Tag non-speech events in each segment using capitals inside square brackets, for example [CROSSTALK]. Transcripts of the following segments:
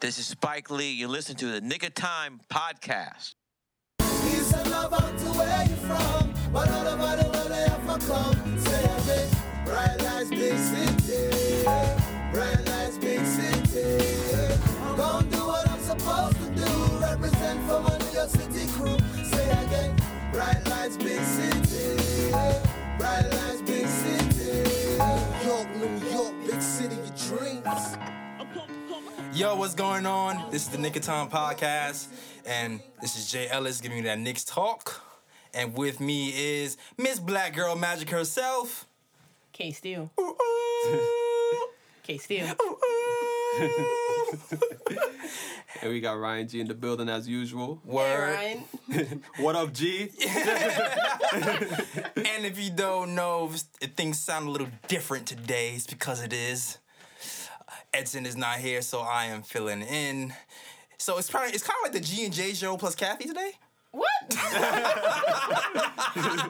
This is Spike Lee. You listen to the Knick of Time podcast. Bright lights, big city. Bright lights, big city. Gonna do what I'm supposed to do. Represent for my New York City crew. Say again, bright lights, big city. Bright lights, big city. York, New York, big city, dreams. Yo, what's going on? This is the Knick of Time podcast, and this is Jay Ellis giving you that Knicks talk. And with me is Miss Black Girl Magic herself. K Steel. Ooh, ooh, [LAUGHS] K Steel. ooh, ooh. [LAUGHS] And we got Ryan G in the building as usual. Word. Ryan. [LAUGHS] What up, G? And if you don't know, if things sound a little different today, it's because it is. Edson is not here, so I am filling in. So it's probably it's kind of like the G and J show plus Kathy today. What? [LAUGHS]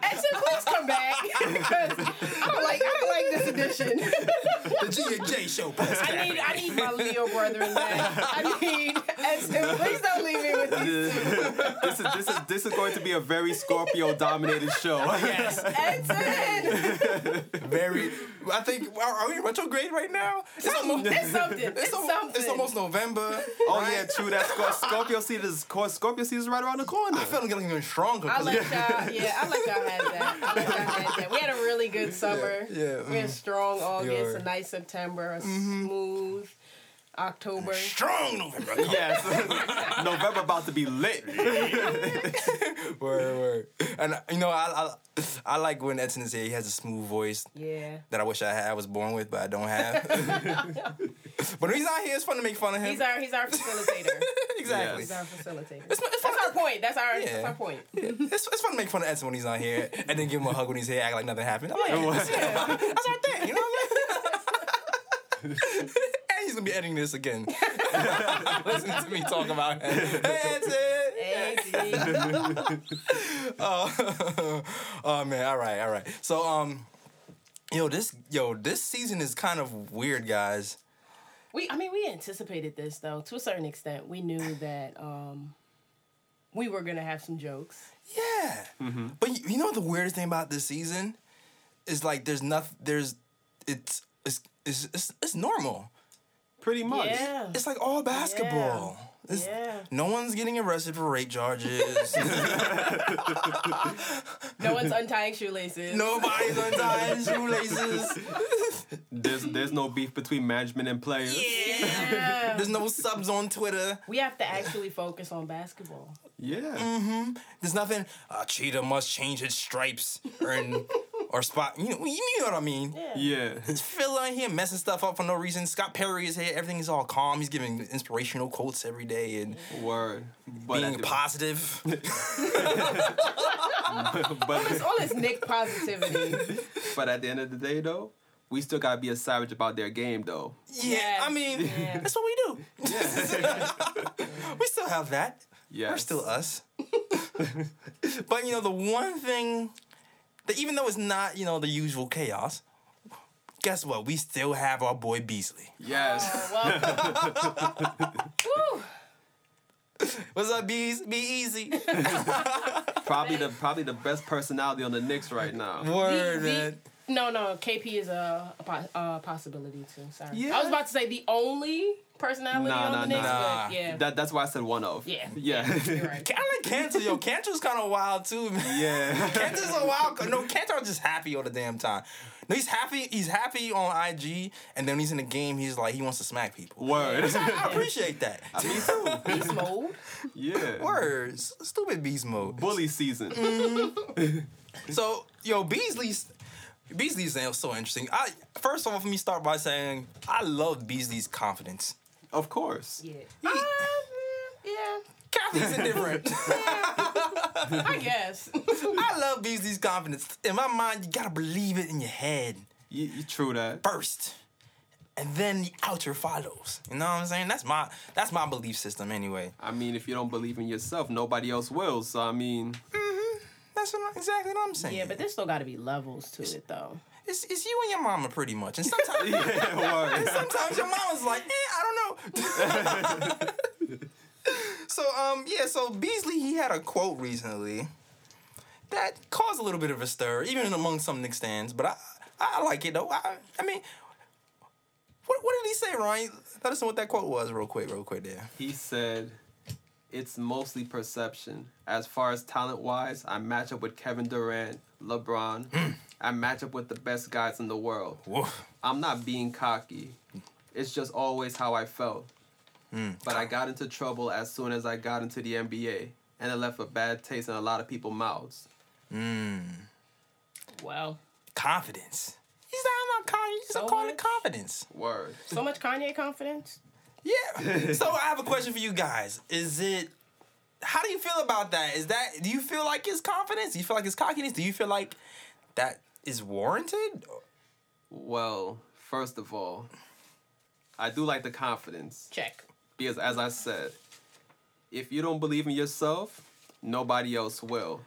Edson, please come back. Because I don't like I don't like this edition. The G and J show plus I need I need my Leo brother in that. I need Edson, please don't leave me with these this is this is this is going to be a very Scorpio dominated show. Yes. Edson. Very. I think. Are, are we in retrograde right now? It's almost. It's something. It's, It's, almost, something. it's almost November. Oh right? yeah, true. That Scor- Scorpio season is Scorpio season is right around the corner. I feel like getting even stronger. I let [LAUGHS] y'all, yeah, I let y'all have that. I let y'all have that. We had a really good summer. yeah, We had mm-hmm. strong August, a nice September, a mm-hmm. smooth October. strong November. [LAUGHS] yes, [LAUGHS] November about to be lit. [LAUGHS] word, word. And uh, you know, I, I I like when Edson is here. He has a smooth voice Yeah. that I wish I had. I was born with, but I don't have. but when he's not here, it's fun to make fun of him. He's our he's our facilitator. exactly. He's our facilitator. It's, it's. That's our point. That's our that's our point. It's, it's fun to make fun of Edson when he's not here, and then give him a hug when he's here, act like nothing happened. I'm like, Yeah. that's, our thing, you know what I mean? and he's gonna be editing this again. [LAUGHS] [LAUGHS] Listen to me talk about it. Hey, Edson. [LAUGHS] Oh, oh man, all right, all right. So um, yo, this yo, this season is kind of weird, guys. We I mean we anticipated this though to a certain extent. We knew that um we were gonna have some jokes. Yeah, but you, you know the weirdest thing about this season is like there's nothing. There's it's it's it's it's, it's normal. Pretty much. Yeah. It's like all basketball. It's- Yeah. No one's getting arrested for rape charges. [LAUGHS] No one's untying shoelaces. Nobody's untying shoelaces. There's there's no beef between management and players. Yeah. There's no subs on Twitter. We have to actually focus on basketball. Yeah. Mm-hmm. There's nothing. Uh, cheetah must change its stripes or in, or spot. You know, you know what I mean. Yeah. Yeah. It's Phil in here messing stuff up for no reason. Scott Perry is here. Everything is all calm. He's giving inspirational quotes every day and Word. But being positive. [LAUGHS] but, it's All this Knick positivity. but at the end of the day though, we still gotta be a savage about their game though. yeah, Yes, I mean, yes. that's what we do. [LAUGHS] we still have that. Yeah. We're still us. [LAUGHS] but you know, the one thing that even though it's not, you know, the usual chaos, guess what? We still have our boy Beasley. Yes. Well. [LAUGHS] What's up, Bees? Be easy. [LAUGHS] probably the probably the best personality on the Knicks right now. Word, The- the- man. No, no, KP is a, a, a possibility too. Sorry, Yeah. I was about to say the only personality Nah, on nah, the Knicks, nah. but yeah, That that's why I said one of. yeah, Yeah. you're [LAUGHS] right. I like Kanter, yo. Kanter's kind of wild too, man. Yeah. [LAUGHS] Kanter's a wild. No, Kanter's just happy all the damn time. No, he's happy. He's happy on IG, and then when he's in the game, he's like he wants to smack people. Word. I [LAUGHS] appreciate that. Me too. Beast mode. Yeah. Words, stupid beast mode. Bully season. Mm. So, yo, Beasley's Beasley's name was so interesting. I first off, let me start by saying I love Beasley's confidence. Of course. Yeah. Uh, mm, yeah. Confidence is different. [LAUGHS] I guess. [LAUGHS] I love Beasley's confidence. In my mind, you gotta believe it in your head You, you true that. first, and then the outer follows. You know what I'm saying? That's my that's my belief system anyway. I mean, if you don't believe in yourself, nobody else will. So I mean, That's what, exactly what I'm saying. yeah, but there's still got to be levels to it, though. it's, it's you and your mama pretty much. And sometimes, [LAUGHS] yeah, and sometimes your mama's like, eh, I don't know. [LAUGHS] so um yeah, so Beasley he had a quote recently that caused a little bit of a stir, even among some Knicks stands. But I I like it though. I, I mean, what what did he say, Ryan? Let us know what that quote was, real quick, real quick. There. He said, "It's mostly perception. As far as talent wise, I match up with Kevin Durant, LeBron. Hmm. I match up with the best guys in the world. Woof. I'm not being cocky. It's just always how I felt. Hmm. But I got into trouble as soon as I got into the NBA, and it left a bad taste in a lot of people's mouths. Hmm. Wow. Confidence. He's not, not Kanye. He's So so calling it confidence. Word. So much Kanye confidence. Yeah. so I have a question for you guys. Is it how do you feel about that? Is that do you feel like his confidence? Do you feel like his cockiness? Do you feel like that is warranted? Well, first of all, I do like the confidence. Check. Because as I said, if you don't believe in yourself, nobody else will.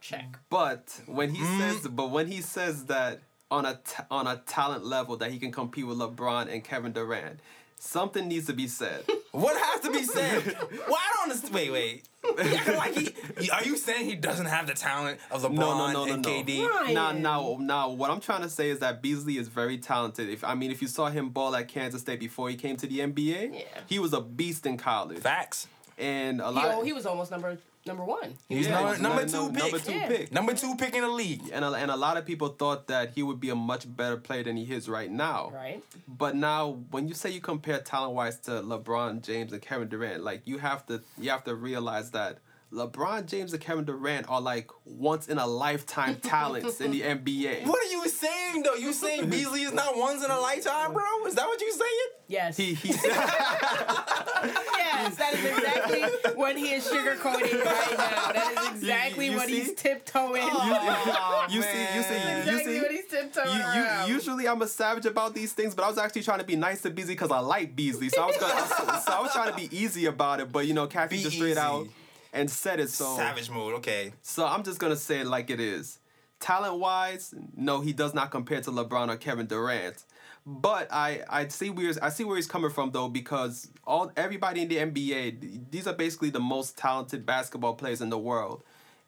Check. But when he mm-hmm. says, but when he says that on a on a talent level that he can compete with LeBron and Kevin Durant, something needs to be said. [LAUGHS] What has to be said? well, I don't understand. Wait, wait. He acting like he, are you saying he doesn't have the talent of LeBron No, no, no, no, and no. KD? Right. Now, Ryan. now, now, what I'm trying to say is that Beasley is very talented. If I mean, if you saw him ball at Kansas State before he came to the NBA, Yeah. he was a beast in college. Facts. And a He, lot. oh, he was almost number number one. He was yeah, number, he's number two pick. Number two Yeah. pick. Number two pick in the league. And a, and a lot of people thought that he would be a much better player than he is right now. Right. But now, when you say you compare talent wise to LeBron James and Kevin Durant, like you have to you have to realize that LeBron James and Kevin Durant are like once in a lifetime [LAUGHS] talents in the NBA. What are you saying though? You saying [LAUGHS] Beasley is not once in a lifetime, bro? Is that what you're saying? Yes. He he [LAUGHS] yes. That is exactly what he is sugarcoating right now. That is exactly you what see? he's tiptoeing. you see you see you exactly see. what he's tiptoeing You, around. you, usually I'm a savage about these things, but I was actually trying to be nice to Beasley because I like Beasley, so I was gonna, so, so I was trying to be easy about it. But you know, Kathy Be just straight easy. out and said it. So Savage mode. Okay. So I'm just gonna say it like it is. Talent wise, no, he does not compare to LeBron or Kevin Durant. But I I see where I see where he's coming from though because all everybody in the NBA these are basically the most talented basketball players in the world.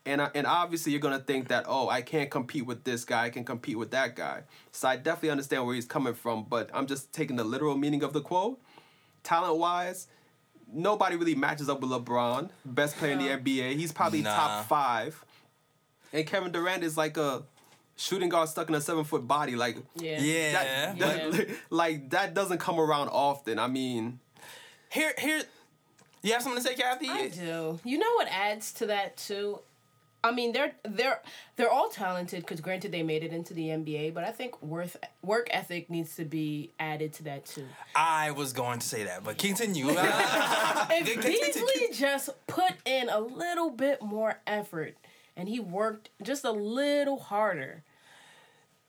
And, I- and obviously you're gonna think that oh I can't compete with this guy I can compete with that guy so I definitely understand where he's coming from but I'm just taking the literal meaning of the quote talent wise nobody really matches up with LeBron best player in the NBA he's probably Nah. top five and Kevin Durant is like a shooting guard stuck in a seven foot body. Like yeah. Yeah. that, that- [LAUGHS] like that doesn't come around often. I mean, Here, here. You have something to say, Kathy? I do. You know what adds to that too? I mean, they're they're they're all talented because granted they made it into the NBA, but I think worth work ethic needs to be added to that too. I was going to say that, but continue. [LAUGHS] If. Beasley just put in a little bit more effort and he worked just a little harder,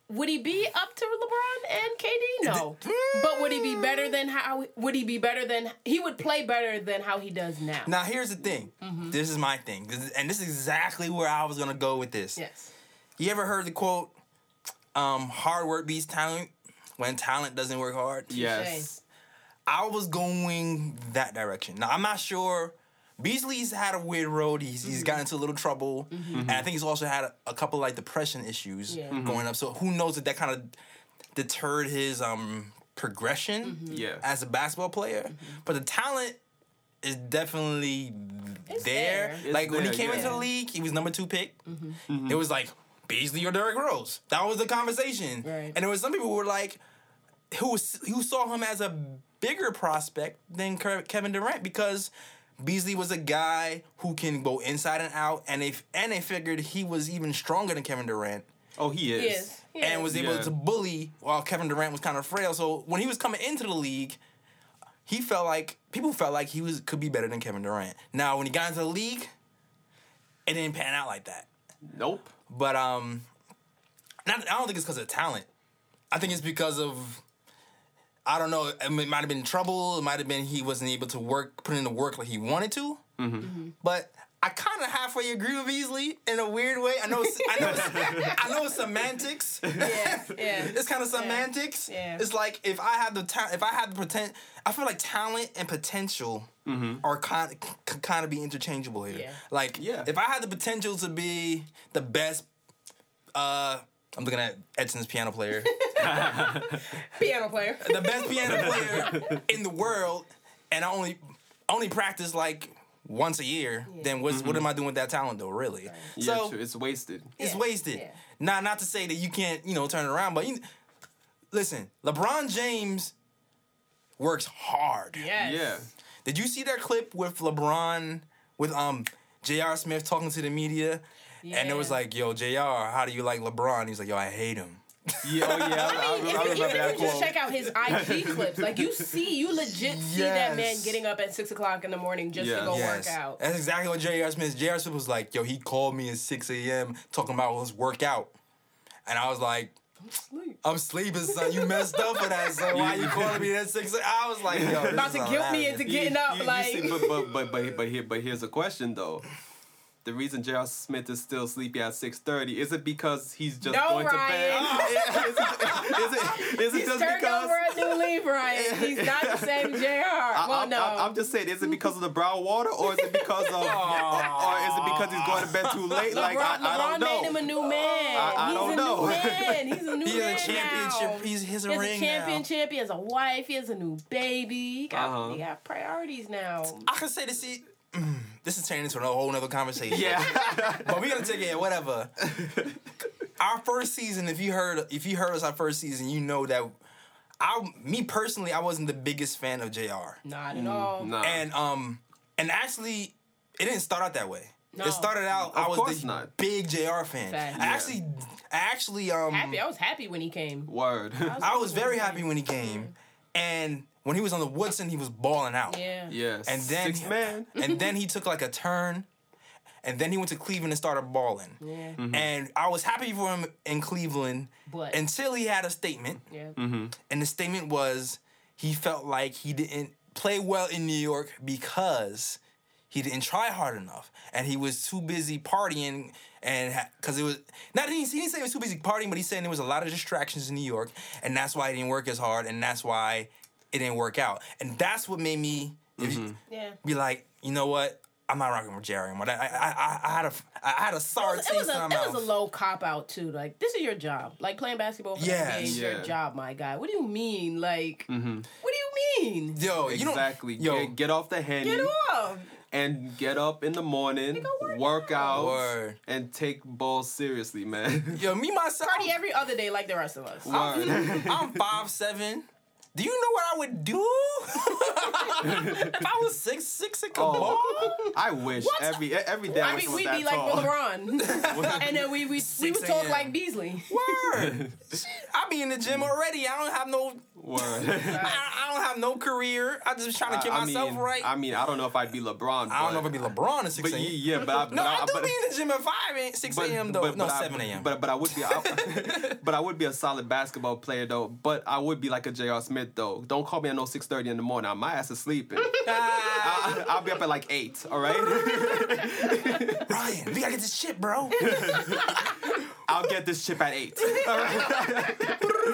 would he be up to LeBron and KD? No. [LAUGHS] But would he be better than how would he be better than he would play better than how he does now? now, here's the thing. This is my thing, This is- and this is exactly where I was gonna go with this. Yes. You ever heard the quote? Um, hard work beats talent. When talent doesn't work hard. yes, I was going that direction. Now I'm not sure. Beasley's had a weird road. He's he's mm-hmm. gotten into a little trouble, mm-hmm. and I think he's also had a, a couple like depression issues Yeah. Mm-hmm. going up. So who knows if that kind of deterred his um progression Yeah. as a basketball player. But the talent is definitely It's there. there. It's Like when he came yeah. into the league, he was number two pick. It was like Beasley or Derrick Rose. That was the conversation. Right. And there was some people who were like, who was who saw him as a bigger prospect than Kevin Durant because Beasley was a guy who can go inside and out, and they and they figured he was even stronger than Kevin Durant. oh he is. He is. He And is. was able Yeah. to bully while Kevin Durant was kind of frail. So when he was coming into the league, he felt like people felt like he was could be better than Kevin Durant. Now when he got into the league, it didn't pan out like that. Nope. But um, not, I don't think it's because of talent. I think it's because of I don't know. It might have been trouble. It might have been he wasn't able to work, put in the work like he wanted to. Mm-hmm. Mm-hmm. But I kind of halfway agree with Beasley in a weird way. I know, it's, I know, it's, [LAUGHS] I know it's semantics. Yeah, yeah. It's kind of semantics. Yeah. It's like if I have the ta- if I have the potent, I feel like talent and potential mm-hmm. are kind can kind of be interchangeable here. Yeah. Like Yeah. if I had the potential to be the best, uh, I'm looking at Edson's piano player, [LAUGHS] Piano player. the best piano player in the world, and I only only practice like once a year. Then what's what am I doing with that talent though? Really? Yeah, so true. it's wasted. it's Yeah, wasted. yeah. Not not to say that you can't, you know, turn it around, but you, listen, LeBron James works hard. Yes. Yeah. Did you see that clip with LeBron with um J.R. Smith talking to the media? And it was like, yo, JR, how do you like LeBron? He's like, yo, I hate him. Yeah, oh yeah, I, [LAUGHS] I, I mean, I if you, even if you just check out his IG [LAUGHS] clips, like you see, you legit see that man getting up at six o'clock in the morning just Yeah. to go Yes. work out. That's exactly what J.R. Smith. J.R. Smith was like, yo, he called me at 6 a.m. talking about his workout. And I was like, Sleep. I'm sleeping, son. You messed up for that, son. Why you calling me at 6 I was like, yo, this About is to guilt me into getting up, You- you like see, but, but but but but here but here's a question though. The reason J.R. Smith is still sleepy at six thirty is it because he's just No, going to bed? [LAUGHS] is, it, is it is it he's just turned because? over a new leaf, Ryan. [LAUGHS] He's not the same J.R. [LAUGHS] I, well, I'm, no. I'm, I'm just saying, is it because of the brown water, or is it because of, or is it because he's going to bed too late? Like I, LeBron, I don't LeBron know. made him a new man. I- I he's don't a know. new man. He's a new man. He's a man championship. now. He's, he's a He has ring a championship. now. He has a wife. He has a new baby. He got, Uh-huh. he got priorities now. I can say this. See, mm, [CLEARS THROAT] this is turning into a whole nother conversation. Yeah, [LAUGHS] but we're gonna take it. Whatever. our first season, if you heard, if you heard us our first season, you know that I, me personally, I wasn't the biggest fan of J.R. Not at all. nah. And um, and actually, it didn't start out that way. No. It started out. I Of was course the not. big J.R. fan. Facts. I Yeah. actually, I actually um, Happy. I was happy when he came. word. I was very happy when he came, and when he was on the Woodson, he was balling out. Yeah. yes, And then six man. [LAUGHS] and then he took like a turn, and then he went to Cleveland and started balling. Yeah. Mm-hmm. And I was happy for him in Cleveland But- until he had a statement, Yeah. Mm-hmm. and the statement was he felt like he didn't play well in New York because he didn't try hard enough, and he was too busy partying. And because it was not, he he didn't say he was too busy partying, but he's saying there was a lot of distractions in New York, and that's why he didn't work as hard, and that's why it didn't work out. And that's what made me if you- Yeah. be like, you know what? I'm not rocking with Jerry anymore. I, I, I, I had a, I had a sour It was, taste it was in a, my it mouth. was a low cop out too. Like this is your job. Like playing basketball for Yes. the NBA is Yeah. your job, my guy. What do you mean? Like, Mm-hmm. what do you mean? Yo, you Exactly. Yo, Get, get off the henny Get off. and get up in the morning, go work work out. out, Word. and take balls seriously, man. yo, me myself. Party every other day like the rest of us. Word. I'm five seven. Do you know what I would do if I was six six and could ball? Oh, I wish every every day I, I mean, we'd that be like. LeBron, [LAUGHS] and then we we, we 6 would talk like Beasley. Word. [LAUGHS] I be in the gym mm. already. I don't have no. Word. [LAUGHS] I, I don't have no career. I'm just trying to get I myself mean, right. I mean, I don't know if I'd be LeBron. I don't know if but- it'd be LeBron at six But a.m. yeah, yeah, but I, No, but I do but, be in the gym at five a.m. six a.m. though. but- no, but seven a.m. But but I would be, I, but I would be a solid basketball player though. But I would be like a J.R. Smith though. Don't call me at no six thirty in the morning. My ass is sleeping. [LAUGHS] [LAUGHS] I, I'll be up at like eight. All right. [LAUGHS] Ryan, we gotta get this shit, bro. I'll get this chip at eight.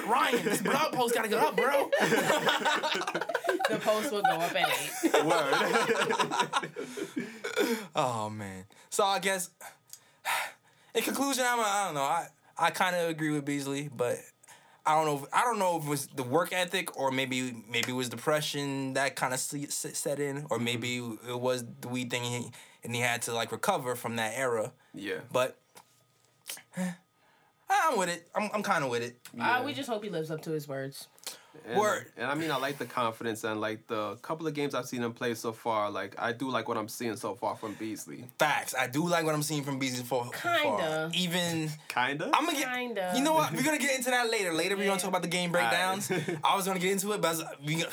Ryan, this blog post gotta go up, bro. The post will go up at eight. Word. Oh man. So I guess [SIGHS] in conclusion, I'm a, I don't know. I I kind of agree with Beasley, but I don't know. If, I don't know if it was the work ethic or maybe maybe it was depression that kind of set in, or maybe it was the weed thing, he, and he had to like recover from that era. Yeah. But eh, I'm with it. I'm I'm kind of with it. Uh, we just hope he lives up to his words. And, Word. And I mean, I like the confidence and like the couple of games I've seen him play so far. Like I do like what I'm seeing so far from Beasley. Facts. I do like what I'm seeing from Beasley for. Kinda. Even Kinda. I'm gonna get. Kinda. You know what? We're gonna get into that later. Later, we're gonna talk about the game breakdowns. [LAUGHS] I was gonna get into it, but I was, we gonna,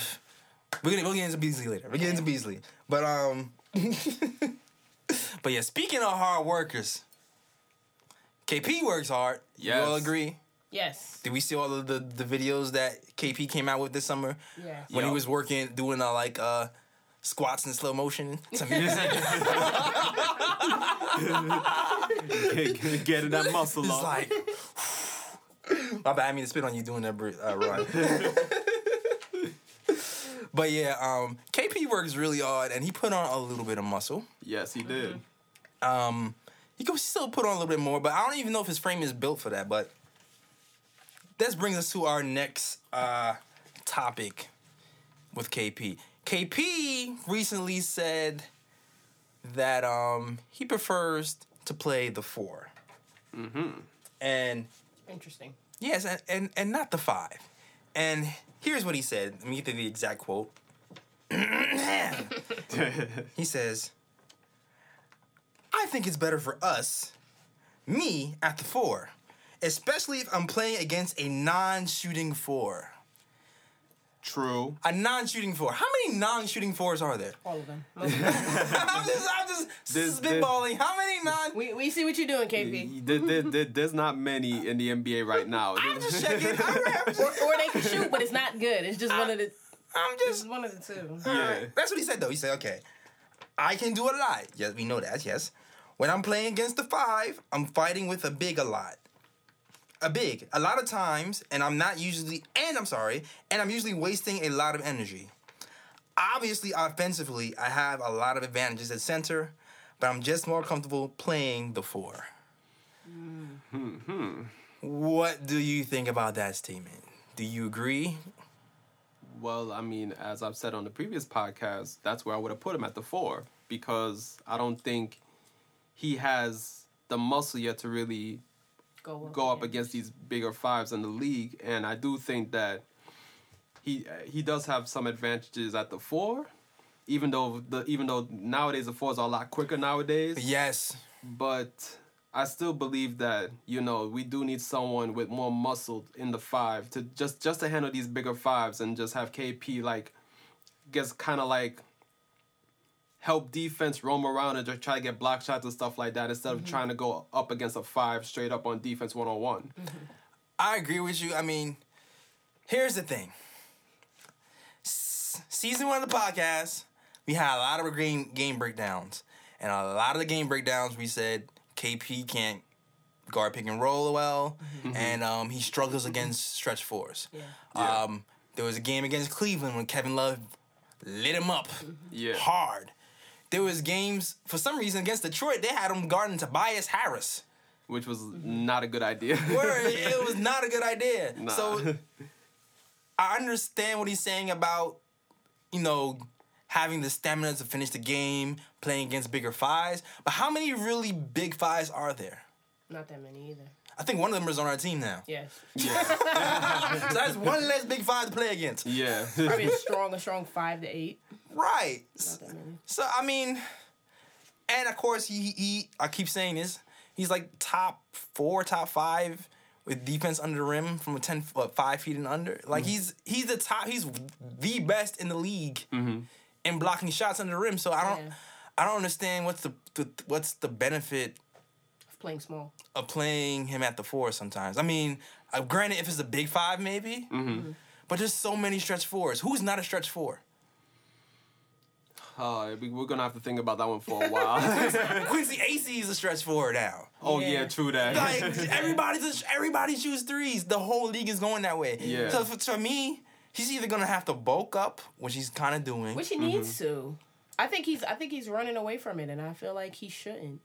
we're gonna we'll get into Beasley later. We'll get into Beasley, but um, [LAUGHS] but yeah. Speaking of hard workers, KP works hard. You Yes. all agree? Yes. Did we see all of the, the videos that KP came out with this summer Yes. when he was working doing a like uh squats in slow motion. [LAUGHS] Some music. Get- Getting that muscle It's up. like, [SIGHS] my bad. I mean to spit on you doing that br- uh, run. [LAUGHS] but yeah, um, KP works really hard, and he put on a little bit of muscle. yes, he did. Um, he could still put on a little bit more, but I don't even know if his frame is built for that. But this brings us to our next uh, topic with KP. KP recently said that um, he prefers to play the 4 Mm-hmm. And Interesting. Yes, and, and, and not the five. And here's what he said. Let me get to the exact quote. [LAUGHS] he says, I think it's better for us, me at the four, especially if I'm playing against a non shooting four. True. A non shooting four. How many non shooting fours are there? All of them. [LAUGHS] I'm just, I'm just This- this- spitballing. How many non? we, we see what you're doing, KP. There, there, there- there's not many in the NBA right now. I'm just [LAUGHS] checking. All right, Or, or they can shoot, but it's not good. It's just one of the. I'm just one of the two. yeah. That's what he said though. He said, okay, I can do a lot. Yes, we know that, yes. When I'm playing against the five, I'm fighting with a big a lot. A big. A lot of times, and I'm not usually and I'm sorry, and I'm usually wasting a lot of energy. Obviously, offensively, I have a lot of advantages at center, but I'm just more comfortable playing the four. What do you think about that statement? Do you agree? Well, I mean, as I've said on the previous podcast, that's where I would have put him at the four because I don't think he has the muscle yet to really Go up, go up against these bigger fives in the league, and I do think that he he does have some advantages at the four, even though the even though nowadays the fours are a lot quicker nowadays. Yes. But I still believe that you know we do need someone with more muscle in the five to just just to handle these bigger fives and just have KP like gets kind of like help defense roam around and just try to get block shots and stuff like that instead of trying to go up against a five straight up on defense one on one. I agree with you. I mean, here's the thing. S- season one of the podcast, we had a lot of game game breakdowns, and a lot of the game breakdowns we said KP can't guard pick and roll well, and um, he struggles against stretch fours. Yeah. Yeah. Um, there was a game against Cleveland when Kevin Love lit him up Yeah. hard. There was games for some reason against Detroit. They had him guarding Tobias Harris. Which was not a good idea. [LAUGHS] Word, it was not a good idea. [LAUGHS] Nah. So I understand what he's saying about, you know, having the stamina to finish the game, playing against bigger fives. But how many really big fives are there? Not that many either. I think one of them is on our team now. Yes. yeah. [LAUGHS] So that's one less big five to play against. Yeah. Probably a strong, a strong five to eight. Right. Not that many. So I mean, and of course he he I keep saying this. He's like top four, top five with defense under the rim from a ten what, five feet and under. Like mm-hmm. he's he's the top. He's the best in the league mm-hmm. in blocking shots under the rim. So I don't Yeah. I don't understand what's the, the what's the benefit Of playing small. of playing him at the four sometimes. I mean, uh, granted, if it's a big five, maybe. But there's so many stretch fours. Who's not a stretch four? Uh, we- we're gonna have to think about that one for a while. [LAUGHS] Quincy Acy is a stretch four now. oh yeah, Yeah. true that. like [LAUGHS] everybody's everybody shoots threes. The whole league is going that way. Yeah. So for, for me, he's either gonna have to bulk up, which he's kind of doing. Which he needs to. I think he's I think he's running away from it and I feel like he shouldn't.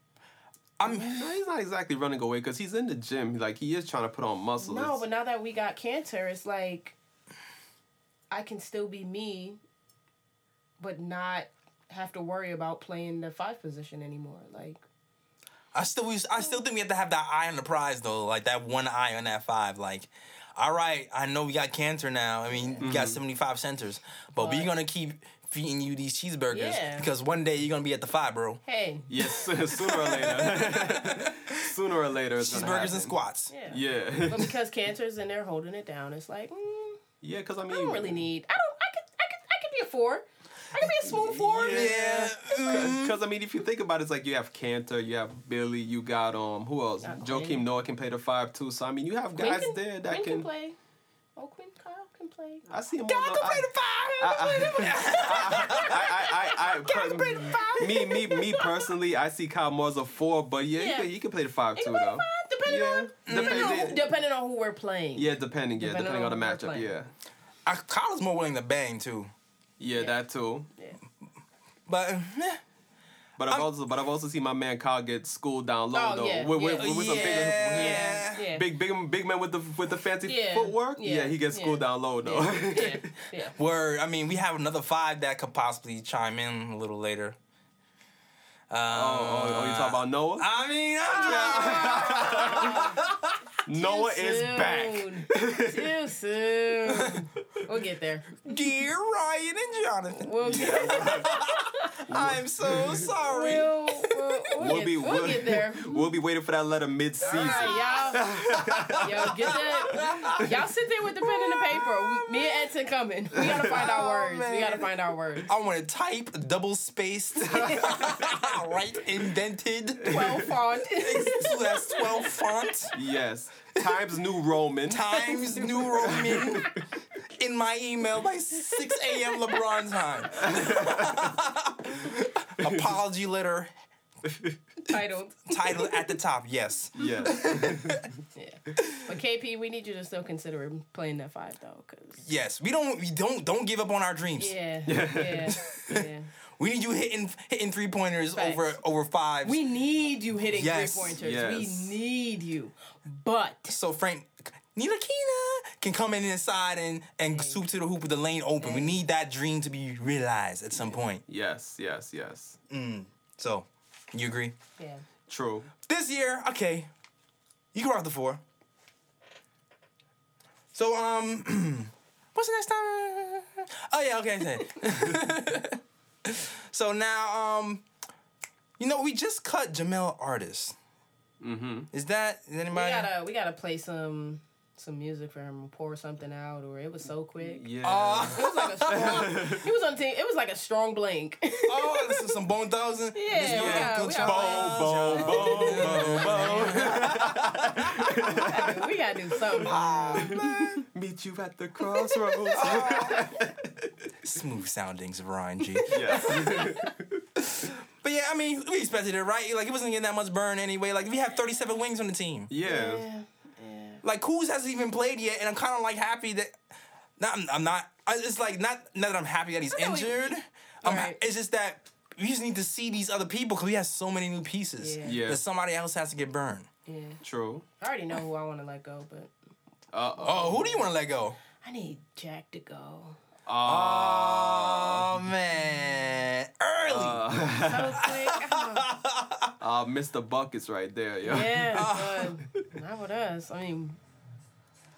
I'm [LAUGHS] No, he's not exactly running away because he's in the gym. Like he is trying to put on muscle. No, but now that we got Kanter, it's like I can still be me, but not have to worry about playing the five position anymore. Like I still I still think we have to have that eye on the prize though, like that one eye on that five. Like, all right, I know we got Kanter now. I mean, we got mm-hmm. seventy five centers, but, we're gonna keep feeding you these cheeseburgers Yeah. because one day you're gonna be at the five, bro. hey, Yes, [LAUGHS] sooner or later. [LAUGHS] sooner or later, it's Cheeseburgers and squats. yeah. Yeah, But [LAUGHS] because Kanter's in there holding it down, it's like mm, yeah. Because I mean, I don't really need. I don't. I could. I could. I could be a four. I could be a small four. Yeah. mm. Because I mean, if you think about it, it's like you have Kanter, you have Willy, you got um, who else? Got Joakim Noah can play the five too. So I mean, you have Quinn guys can- there that Quinn can. play. Oh, Quinn Kyle can play. I see him. God on can play the five. I, I, I, per- me, me, me personally, I see Kyle more as a four, but yeah, Yeah. He, can, he can play the five too, though. depending Yeah. on depending, on who, Depending- depending on who we're playing. Yeah, depending, yeah, Depending depending on the on who matchup, yeah, I, Kyle's more willing to bang too, yeah, Yeah. that too. Yeah. but eh, But I've also, but I've also seen my man Kyle get schooled down low Oh, though. yeah, with, with, yeah. with some Yeah. big, Yeah. big, big, big man with the with the fancy Yeah, footwork. yeah, Yeah, he gets schooled yeah. down low though. Yeah. [LAUGHS] yeah. yeah. word. I mean, we have another five that could possibly chime in a little later. Uh, oh, oh, oh, you talk about Noah? I mean, I'm [LAUGHS] just, Noah Too is back. soon. Too soon. We'll get there. dear Ryan and Jonathan, We'll get, there. [LAUGHS] I'm so sorry. we'll, we'll, we'll, We'll get, be we'll we'll, get there. [LAUGHS] we'll be waiting for that letter mid season. All right, y'all. Yo, get that. Y'all sit there with the pen and the paper. Me and Edson coming. We gotta find our Oh, words. We gotta find our words. I want to type double spaced, [LAUGHS] right indented. 12 font. That's 12 font Yes. Times New Roman. times New Roman in my email by 6 a.m. LeBron time. [LAUGHS] Apology letter Titled. title at the top. Yes. Yes. [LAUGHS] Yeah. But KP, we need you to still consider playing that five though, cause Yes. We don't. We don't. Don't give up on our dreams. yeah, [LAUGHS] yeah, yeah. We need you hitting hitting three pointers Facts. over over fives. We need you hitting Yes, three pointers. yes. We need you. But so Frank. Ntilikina can come in inside and, and swoop to the hoop with the lane open. We need that dream to be realized at some point. yes. Yes. Yes. So, you agree? yeah. True. This year, okay, you can rock the four. So, um, [CLEARS THROAT] what's the next time? Oh yeah, okay. [LAUGHS] [LAUGHS] okay. [LAUGHS] so now, um, you know, we just cut Jamel Artis. Mm-hmm. Is that is We anybody? gotta we gotta play some some music for him, pour something out, or it was so quick. Yeah. Uh, It was like a strong. he was on team. It was like a strong blank. oh, this is some Bone Thousand. Yeah, This we is got- Good we Child. got boom, boom, boom, boom. we gotta do something. [LAUGHS] Meet you at the crossroads. [LAUGHS] Smooth soundings of Ryan G. [LAUGHS] yes. But yeah, I mean, we expected it, right? Like, it wasn't getting that much burn anyway. Like, we have 37 wings on the team. Yeah. yeah, yeah. Like, Kuz hasn't even played yet, and I'm kind of like happy that. Not, I'm, I'm not. I- It's like not, not that I'm happy that he's I he- injured. I'm, Right. It's just that we just need to see these other people because we have so many new pieces. Yeah. Yeah. That somebody else has to get burned. yeah. True. I already know who I want to let go, but Uh Oh, who do you want to let go? I need Jack to go. Oh man, early. So quick. Uh, Mr. Buckets right there, yo. yeah, [LAUGHS] but not with us. I mean,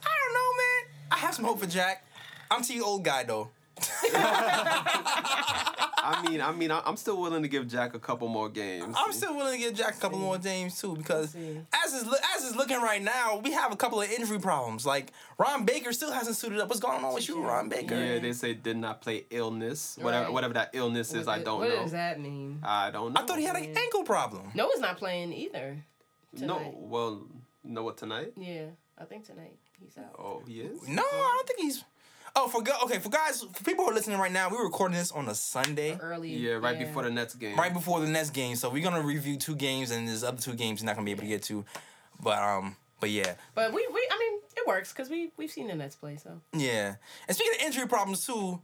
I don't know, man. I have some hope for Jack. I'm team old guy though. [LAUGHS] [LAUGHS] I mean, I mean, I- I'm still willing to give Jack a couple more games. I'm still willing to give Jack a couple more games too because as is as is looking right now, we have a couple of injury problems. Like Ron Baker still hasn't suited up. What's going on with you, Ron Baker? Yeah, they say did not play illness, whatever Right. whatever that illness is. I don't what know. What does that mean? I don't know. I thought he had an ankle problem. No, he's not playing either. no. Well, no, what tonight? Yeah, I think tonight he's out. Oh, he is. No, I don't think he's. Oh, for go- okay, for guys, for people who are listening right now, we're recording this on a Sunday, Early. Yeah, right before the Nets game. right before the next game. So we're gonna review two games, and there's other two games you're not gonna be able to get to. But um, but yeah, But we, we I mean, it works because we we've seen the Nets play. So yeah. And speaking of injury problems too,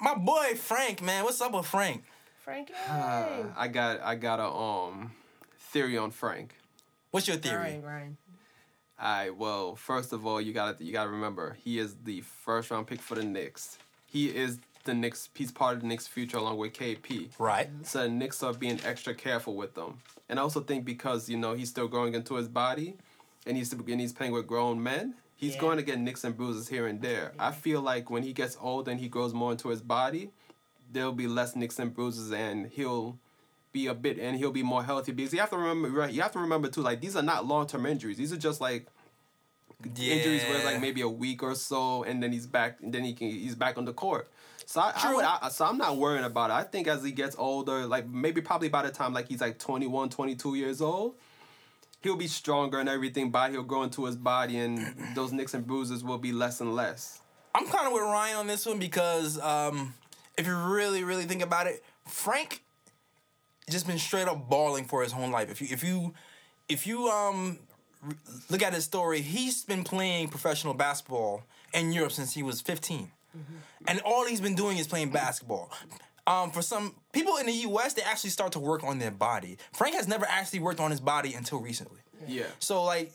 my boy Frank, man, what's up with Frank? Frank, Uh. [SIGHS] I got I got a um theory on Frank. What's your theory? right, Ryan. I well, first of all, you gotta you gotta remember he is the first round pick for the Knicks. He is the Knicks. He's part of the Knicks' future along with KP. Right. So the Knicks are being extra careful with them, and I also think because you know he's still growing into his body, and he's and he's playing with grown men. He's Yeah. going to get nicks and bruises here and there. I feel like when he gets older and he grows more into his body, there'll be less nicks and bruises, and he'll be a bit and he'll be more healthy because you have to remember right you have to remember too like these are not long-term injuries. These are just like injuries where like maybe a week or so and then he's back and then he can he's back on the court. So I, I would, I, so I'm not worrying about it. I think as he gets older like maybe probably by the time like he's like 21 22 years old he'll be stronger and everything body he'll grow into his body and [CLEARS THROAT] those nicks and bruises will be less and less. I'm kind of with Ryan on this one because um, if you really, really think about it, Frank just been straight up balling for his whole life. If you, if you, if you um, look at his story, he's been playing professional basketball in Europe since he was 15, and all he's been doing is playing basketball. Um, for some people in the U.S., they actually start to work on their body. Frank has never actually worked on his body until recently. Yeah. So like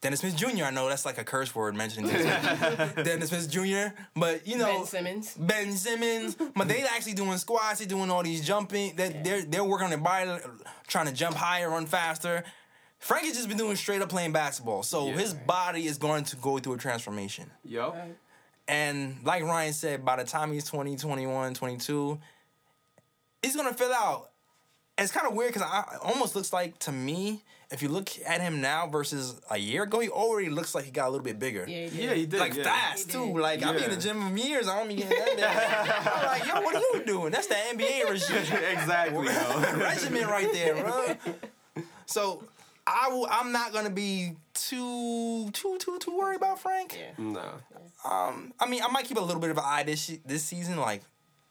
Dennis Smith Jr. I know that's like a curse word mentioning this. [LAUGHS] Dennis Smith Jr. But you know Ben Simmons. Ben Simmons. But they actually doing squats. They doing all these jumping. They, They're they're working on their body, trying to jump higher, run faster. Frank has just been doing straight up playing basketball. So Yeah. his body is going to go through a transformation. Yo. And like Ryan said, by the time he's 20, 21, 22, he's going to fill out. It's kind of weird because it almost looks like to me, if you look at him now versus a year ago, he already looks like he got a little bit bigger. Yeah, he did. Yeah, he did. Like yeah. fast He too. did. Like I've been in the gym for years. I don't be getting that. bad. I'm like, yo, what are you doing? That's the NBA [LAUGHS] regime exactly, yo. [LAUGHS] regimen right there, bro. So I will. I'm not gonna be too too too too worried about Frank. Yeah. Nah. Um, I mean, I might keep a little bit of an eye this this season. Like,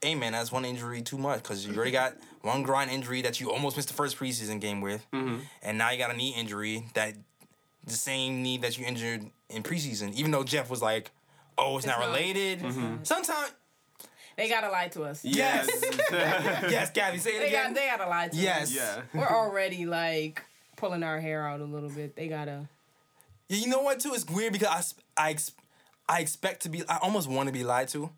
hey man, that's one injury too much because you already got one grind injury that you almost missed the first preseason game with, mm-hmm. and now you got a knee injury that the same knee that you injured in preseason. Even though Jeff was like, "Oh, it's, not, not. related." Mm-hmm. Mm-hmm. Sometimes, They gotta lie to us. yes, [LAUGHS] yes, Gabby, say it They got again. they gotta lie to yes, us. yeah. [LAUGHS] We're already like pulling our hair out a little bit. They gotta Yeah, You know what? Too, it's weird because I, s- I, ex- I expect to be. I almost want to be lied to.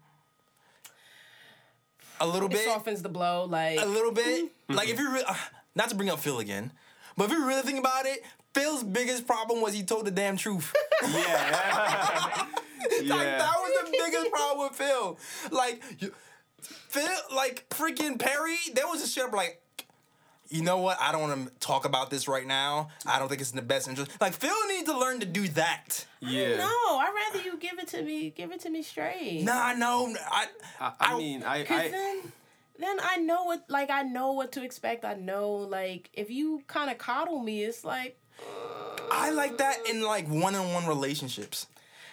A little it bit. softens the blow. Like a little bit. Like if you really, uh, not to bring up Phil again, but if you really think about it, Phil's biggest problem was he told the damn truth. [LAUGHS] Yeah. [LAUGHS] like that was the biggest problem with Phil. Like you, Phil, like freaking Perry, there was a straight up like. You know what? I don't want to talk about this right now. I don't think it's in the best interest. Like Phil needs to learn to do that. yeah. no, I'd rather you give it to me. Give it to me straight. Nah, no, I, I, I mean, I, Cause I then, then I know what like I know what to expect. I know like if you kind of coddle me, it's like I like that uh. in like one-on-one relationships.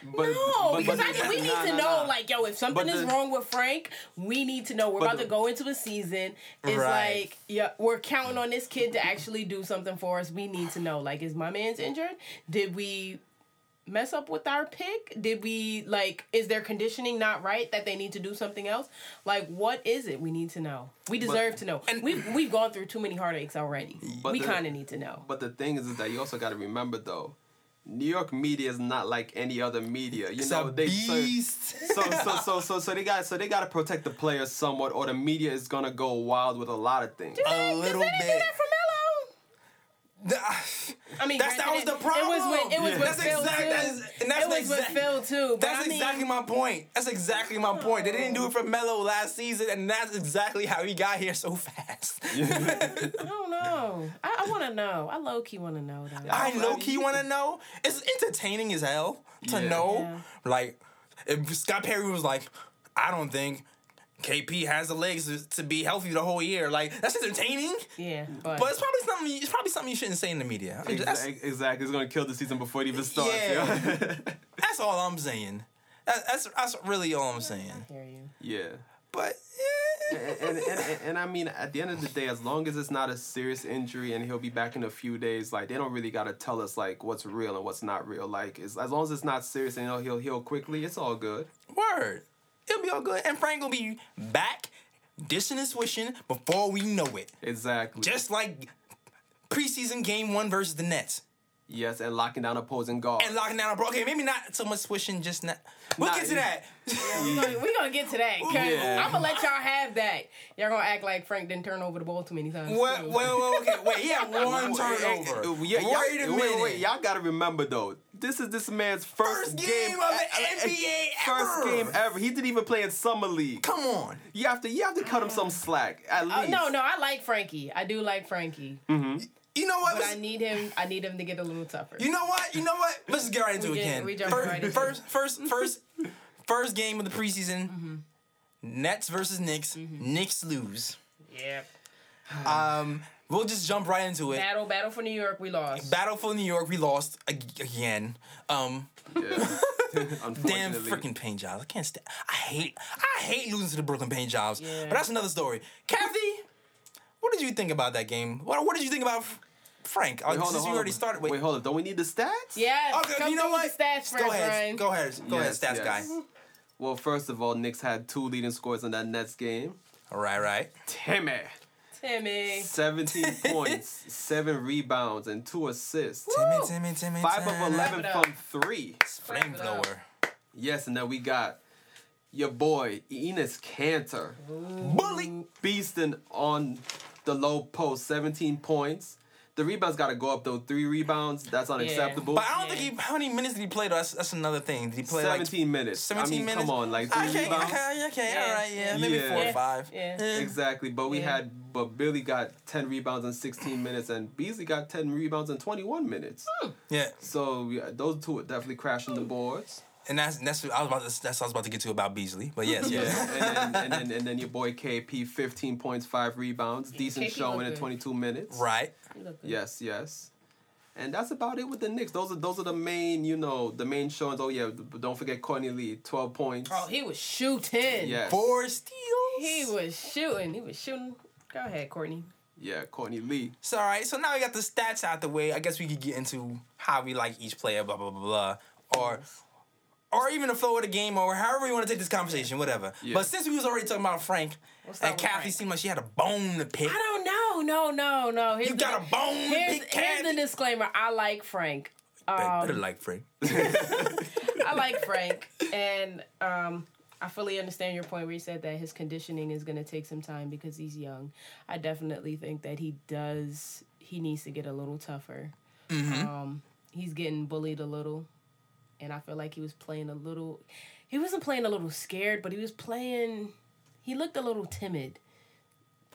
But, no, but- because but- I, we need nah, to nah, know nah. like yo, if something But is wrong with Frank, we need to know. We're about the- to go into a season. It's Right. like yeah, we're counting on this kid to actually do something for us. We need to know like is my man's injured? Did we? mess up with our pick? Did we like is their conditioning not right that they need to do something else? Like what is it? We need to know. We deserve to know. and- we've we've gone through too many heartaches already. But we kind of need to know. But the thing is, is that you also got to remember though, New York media is not like any other media. You It's know, a they so, beast. [LAUGHS] so so so so so they got so they got to protect the players somewhat, or the media is gonna go wild with a lot of things. a little Does they do bit. That for Melo? I mean, That's- that was the problem. It was with, it was Yeah. with That's Phil exact- too. that is- and that's it was the with Phil too. That's I mean, exactly my point. That's exactly my point. They didn't do it for Melo last season, and that's exactly how he got here so fast. [LAUGHS] I don't know. I, I want to know. I low key want to know though. I low key want to know. It's entertaining as hell to Yeah. know. Like, if Scott Perry was like, I don't think KP has the legs to, to be healthy the whole year. Like, that's entertaining. yeah, but, But it's probably something. It's probably something you shouldn't say in the media. I'm just- that's, exactly, it's gonna kill the season before it even starts. Yeah. Yeah. [LAUGHS] that's all I'm saying. That, that's that's really all I'm saying. I hear you. yeah. But and, and, and, and I mean, at the end of the day, as long as it's not a serious injury and he'll be back in a few days, like they don't really gotta tell us like what's real and what's not real. Like as, as long as it's not serious and he'll he'll heal quickly, it's all good. Word. It'll be all good. And Frank will be back, dishing and swishing before we know it. Exactly. Just like preseason game one versus the Nets. Yes, and locking down opposing guard. And locking down a bro. Okay, maybe not so much swishing, just not. We'll Nah, get to that. We're gonna, we gonna get to that. Cause Yeah. I'm gonna let y'all have that. Y'all gonna act like Frank didn't turn over the ball too many times. Well, too. well, well, okay, wait, he had [LAUGHS] one turnover. Yeah, wait y'all, a minute. Wait, wait, y'all gotta remember though. This is this man's first, First game of the uh, uh, NBA First ever. game ever. He didn't even play in summer league. Come on. You have to you have to cut him some slack at Uh, least. no, no, I like Frankie. I do like Frankie, You know what? but I need him. I need him to get a little tougher. You know what? You know what? Let's just get right into We it get- again. we jump first, right into first, first, [LAUGHS] first, first game of the preseason. Nets versus Knicks. Knicks lose. yeah. Um, we'll just jump right into it. Battle, battle for New York. We lost. Battle for New York. We lost ag- again. Um, Yeah. [LAUGHS] [LAUGHS] Damn freaking paint jobs. I can't stand. I hate. I hate losing to the Brooklyn paint jobs. Yeah. But that's another story. Kathy, what did you think about that game? What What did you think about Frank? Uh, Wait, hold on, since you already on. started. Wait, hold on. Don't we need the stats? Yes. Okay, come you know what? the stats go ahead. Ryan. Go ahead. Go Yes, ahead, stats yes. guy. Well, first of all, Knicks had two leading scores in that Nets game. All right, right. Timmy. Timmy. 17 [LAUGHS] points, 7 rebounds, and 2 assists. Timmy, Timmy, Timmy. 5 Timmy. of 11 it from 3. Flamethrower. Yes, and then we got your boy, Enes Kanter. Bully. Beasting on the low post, 17 points. The rebounds got to go up, though. 3 rebounds, that's unacceptable. But I don't Yeah. think he. How many minutes did he play? Though? That's, that's another thing. Did he play like 17 minutes. 17 I mean, minutes. come on, like 3 Okay, rebounds. okay, okay, Yeah. all right, yeah, maybe Yeah. four or five. yeah. Exactly, but we Yeah. had, but Billy got 10 rebounds in 16 minutes, and Beasley got 10 rebounds in 21 minutes. Hmm. Yeah, So yeah, those two are definitely crashing the boards. And that's that's what I was about to, that's what I was about to get to about Beasley. But yes, Yeah, yes. and, then, and, then, and then your boy KP, 15 points, 5 rebounds, decent KP showing in 22 minutes. right. You look good. Yes, yes. And that's about it with the Knicks. Those are those are the main, you know, the main showings. Oh yeah, don't forget Courtney Lee, 12 points. Oh, he was shooting. yes. Four steals. He was shooting. He was shooting. Go ahead, Courtney. Yeah, Courtney Lee. So all right, so now we got the stats out the way. I guess we could get into how we like each player, blah blah blah blah, or or even the flow of the game, or however you want to take this conversation, whatever. Yeah. But since we was already talking about Frank, We'll and Kathy Frank. seemed like she had a bone to pick. I don't know. No, no, no. Here's You the- got a bone to Here's, pick, here's the disclaimer. I like Frank. Better Um, like Frank. [LAUGHS] I like Frank, and um, I fully understand your point where you said that his conditioning is going to take some time because he's young. I definitely think that he does. He needs to get a little tougher. Um, he's getting bullied a little, and I feel like he was playing a little. He wasn't playing a little scared, but he was playing. He looked a little timid.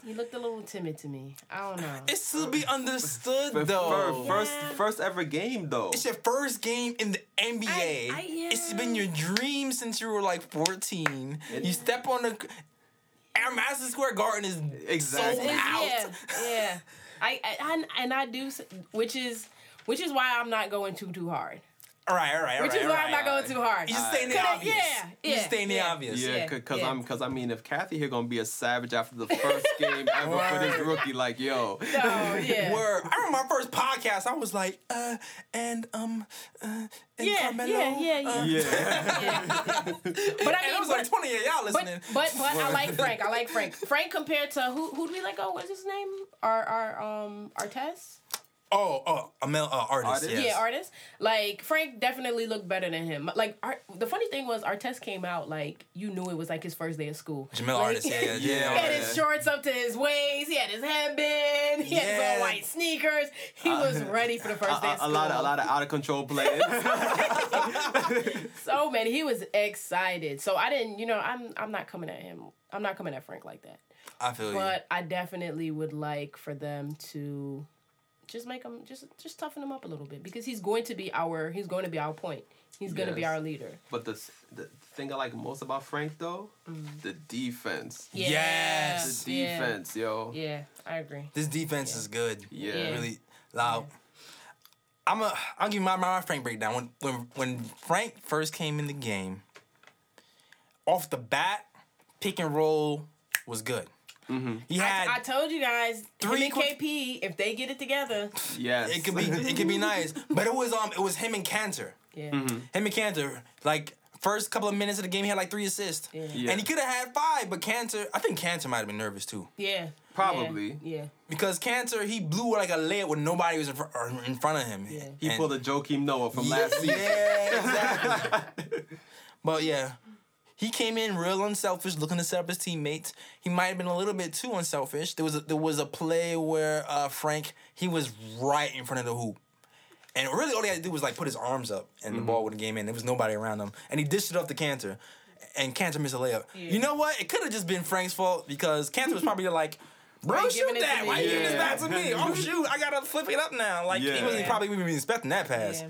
He looked a little timid to me. I don't know. It's to be understood Fir- though. fir- first, Yeah. first ever game though. It's your first game in the NBA. I- I- yeah. It's been your dream since you were like 14. you step on the. Our Madison Square Garden is Exactly. sold out. Yeah, yeah. I, I, I and I do, which is which is why I'm not going too too hard. All right, all right, all Which right. is all why right, I'm not all going right. too hard. You just stay in the Could I- obvious. yeah, You just yeah, stay in the yeah. obvious. Yeah, Yeah, because yeah. I'm because I mean if Kathy here gonna be a savage after the first [LAUGHS] game ever for this rookie, like yo, Oh yeah. [LAUGHS] Word. I remember my first podcast. I was like, uh, and um, uh, and Yeah, Carmelo. yeah, yeah, uh, yeah. yeah, [LAUGHS] yeah. But I And mean, it was like but, twenty of y'all listening. but but I like Frank. I like Frank. Frank compared to who who do we let go? What's his name? Our our um Artis? Oh, oh, Jamel uh, Artis. Artis? Yes. Yeah, Artis. Like Frank definitely looked better than him. Like Art, the funny thing was, Artis came out like you knew it was like his first day of school. Jamel like, Artis. Yeah, yeah, [LAUGHS] Yeah. yeah. He had his shorts up to his waist. He had his headband. He had his Yeah. all white sneakers. He was ready for the [LAUGHS] first day a, of a lot of a lot of out of control playing. [LAUGHS] So man, he was excited. So I didn't, you know, I'm I'm not coming at him. I'm not coming at Frank like that. I feel you. But I definitely would like for them to just make him just just toughen him up a little bit because he's going to be our he's going to be our point. He's going to be our leader. but the the thing I like most about Frank though, mm. the defense. Yeah. Yes. The Yeah. defense, yo. Yeah, I agree. This defense is good. Yeah. Yeah. Really loud. I'm a. I'll give you my, my Frank breakdown. When when when Frank first came in the game, off the bat, pick and roll was good. He had. I, I told you guys, Three him and quick- KP, if they get it together, Yes. it could be it could be nice, [LAUGHS] but it was um it was him and Kanter. yeah. Him and Kanter like first couple of minutes of the game he had like three assists, Yeah. Yeah. and he could have had five, but Kanter I think Kanter might have been nervous too Yeah. Probably. Yeah. because Kanter he blew like a layup when nobody was in, fr- in front of him. Yeah. he And- pulled a Joakim Noah from last season. Yeah, exactly. [LAUGHS] but yeah, he came in real unselfish, looking to set up his teammates. He might have been a little bit too unselfish. There was a, there was a play where uh, Frank he was right in front of the hoop. And really, all he had to do was like put his arms up, and the ball would have came in. There was nobody around him, and he dished it off to Kanter, and Kanter missed a layup. Yeah. You know what? It could have just been Frank's fault because Kanter was probably like, "Bro, shoot giving it to that! Why Why you giving this Yeah. back to me? Oh shoot! I gotta flip it up now." Like he wasn't Yeah. probably even expecting that pass. Yeah.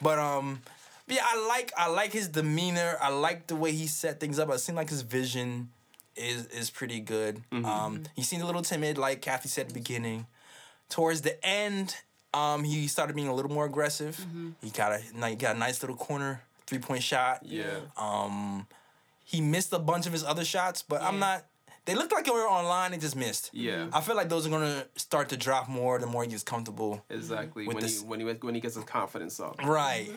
But um, yeah, I like I like his demeanor. I like the way he set things up. It seemed like his vision is is pretty good. Um, he seemed a little timid, like Kathy said at the beginning. Towards the end, um, he started being a little more aggressive. He got a he got a nice little corner three point shot. Yeah. Um, he missed a bunch of his other shots, but I'm not. They looked like they were online. They just missed. Yeah. I feel like those are gonna start to drop more the more he gets comfortable. Exactly. When this- he when he when he gets his confidence up. Right.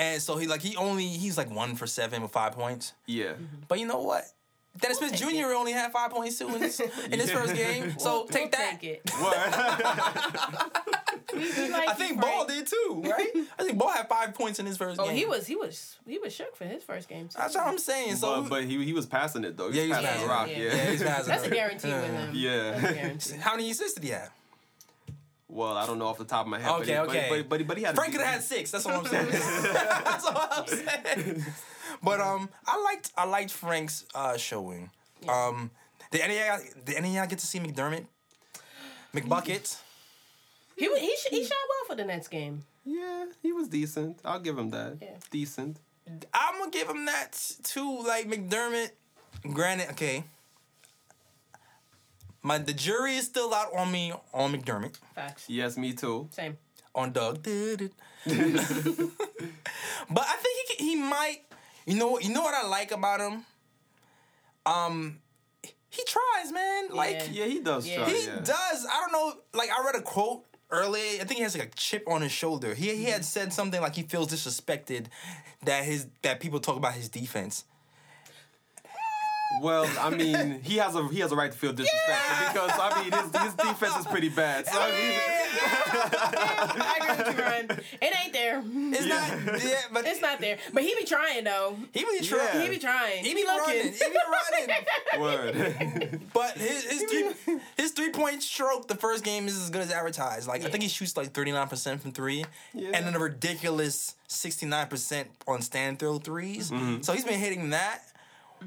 And so he like he only he's like one for seven with five points. Yeah. Mm-hmm. But you know what? Dennis Smith take Jr. only had five points too in this, in his first game. [LAUGHS] So We'll take that. Take it. [LAUGHS] What? We- we [LAUGHS] like I think Frank. Ball did too, right? I think Ball had five points in his first Oh, game. he was he was he was shook for his first game. too. That's what I'm saying. So but, but he he was passing it though. Yeah, he was passing passing the it. rock. Yeah. Yeah. yeah, he's passing That's a guarantee with him. Yeah. That's a guarantee. How many assists did he have? Well, I don't know off the top of my head. Okay, but he, okay. But, but, but, but he had. Frank could have had six. That's all I'm saying. [LAUGHS] That's all I'm saying. But um, I liked I liked Frank's uh showing. Um, did any of y'all, did any of y'all get to see McDermott? McBucket? He wa- he sh- he shot well for the next game. Yeah, he was decent. I'll give him that. Yeah. Decent. I'm gonna give him that too. Like McDermott. Granted, okay. My the jury is still out on me on McDermott Facts. Yes, me too. Same. on Doug. Did it. [LAUGHS] but I think he he might. You know you know what I like about him. Um, he tries, man. Like Yeah, he does Yeah. try. he yeah. does. I don't know. Like I read a quote earlier. I think he has like a chip on his shoulder. He he had said something like he feels disrespected that his that people talk about his defense. Well, I [LAUGHS] mean, he has a he has a right to feel disrespected because I mean his, his defense is pretty bad. So I mean, [LAUGHS] I agree with you, Ryan. It ain't there. It's not. Yeah, but It's not there. But he be trying though. He be trying. Yeah. He be trying. He be looking. running. He be running. [LAUGHS] word. But his his three his three point stroke the first game is as good as advertised. Like I think he shoots like thirty nine percent from three, Yeah. and then a ridiculous sixty nine percent on stand throw 3s Mm-hmm. So he's been hitting that.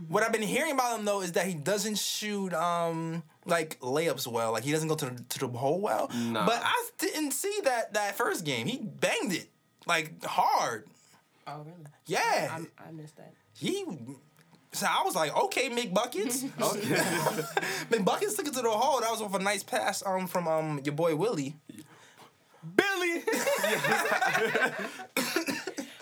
What I've been hearing about him though is that he doesn't shoot um like layups well. Like he doesn't go to the, to the hole well. Nah. But I didn't see that that first game. He banged it like hard. Oh really? Yeah, I, I missed that. he. So I was like, okay, McBuckets. [LAUGHS] Okay. [LAUGHS] McBuckets took it to the hole. That was off a nice pass um from um your boy Willy. Billy. [LAUGHS]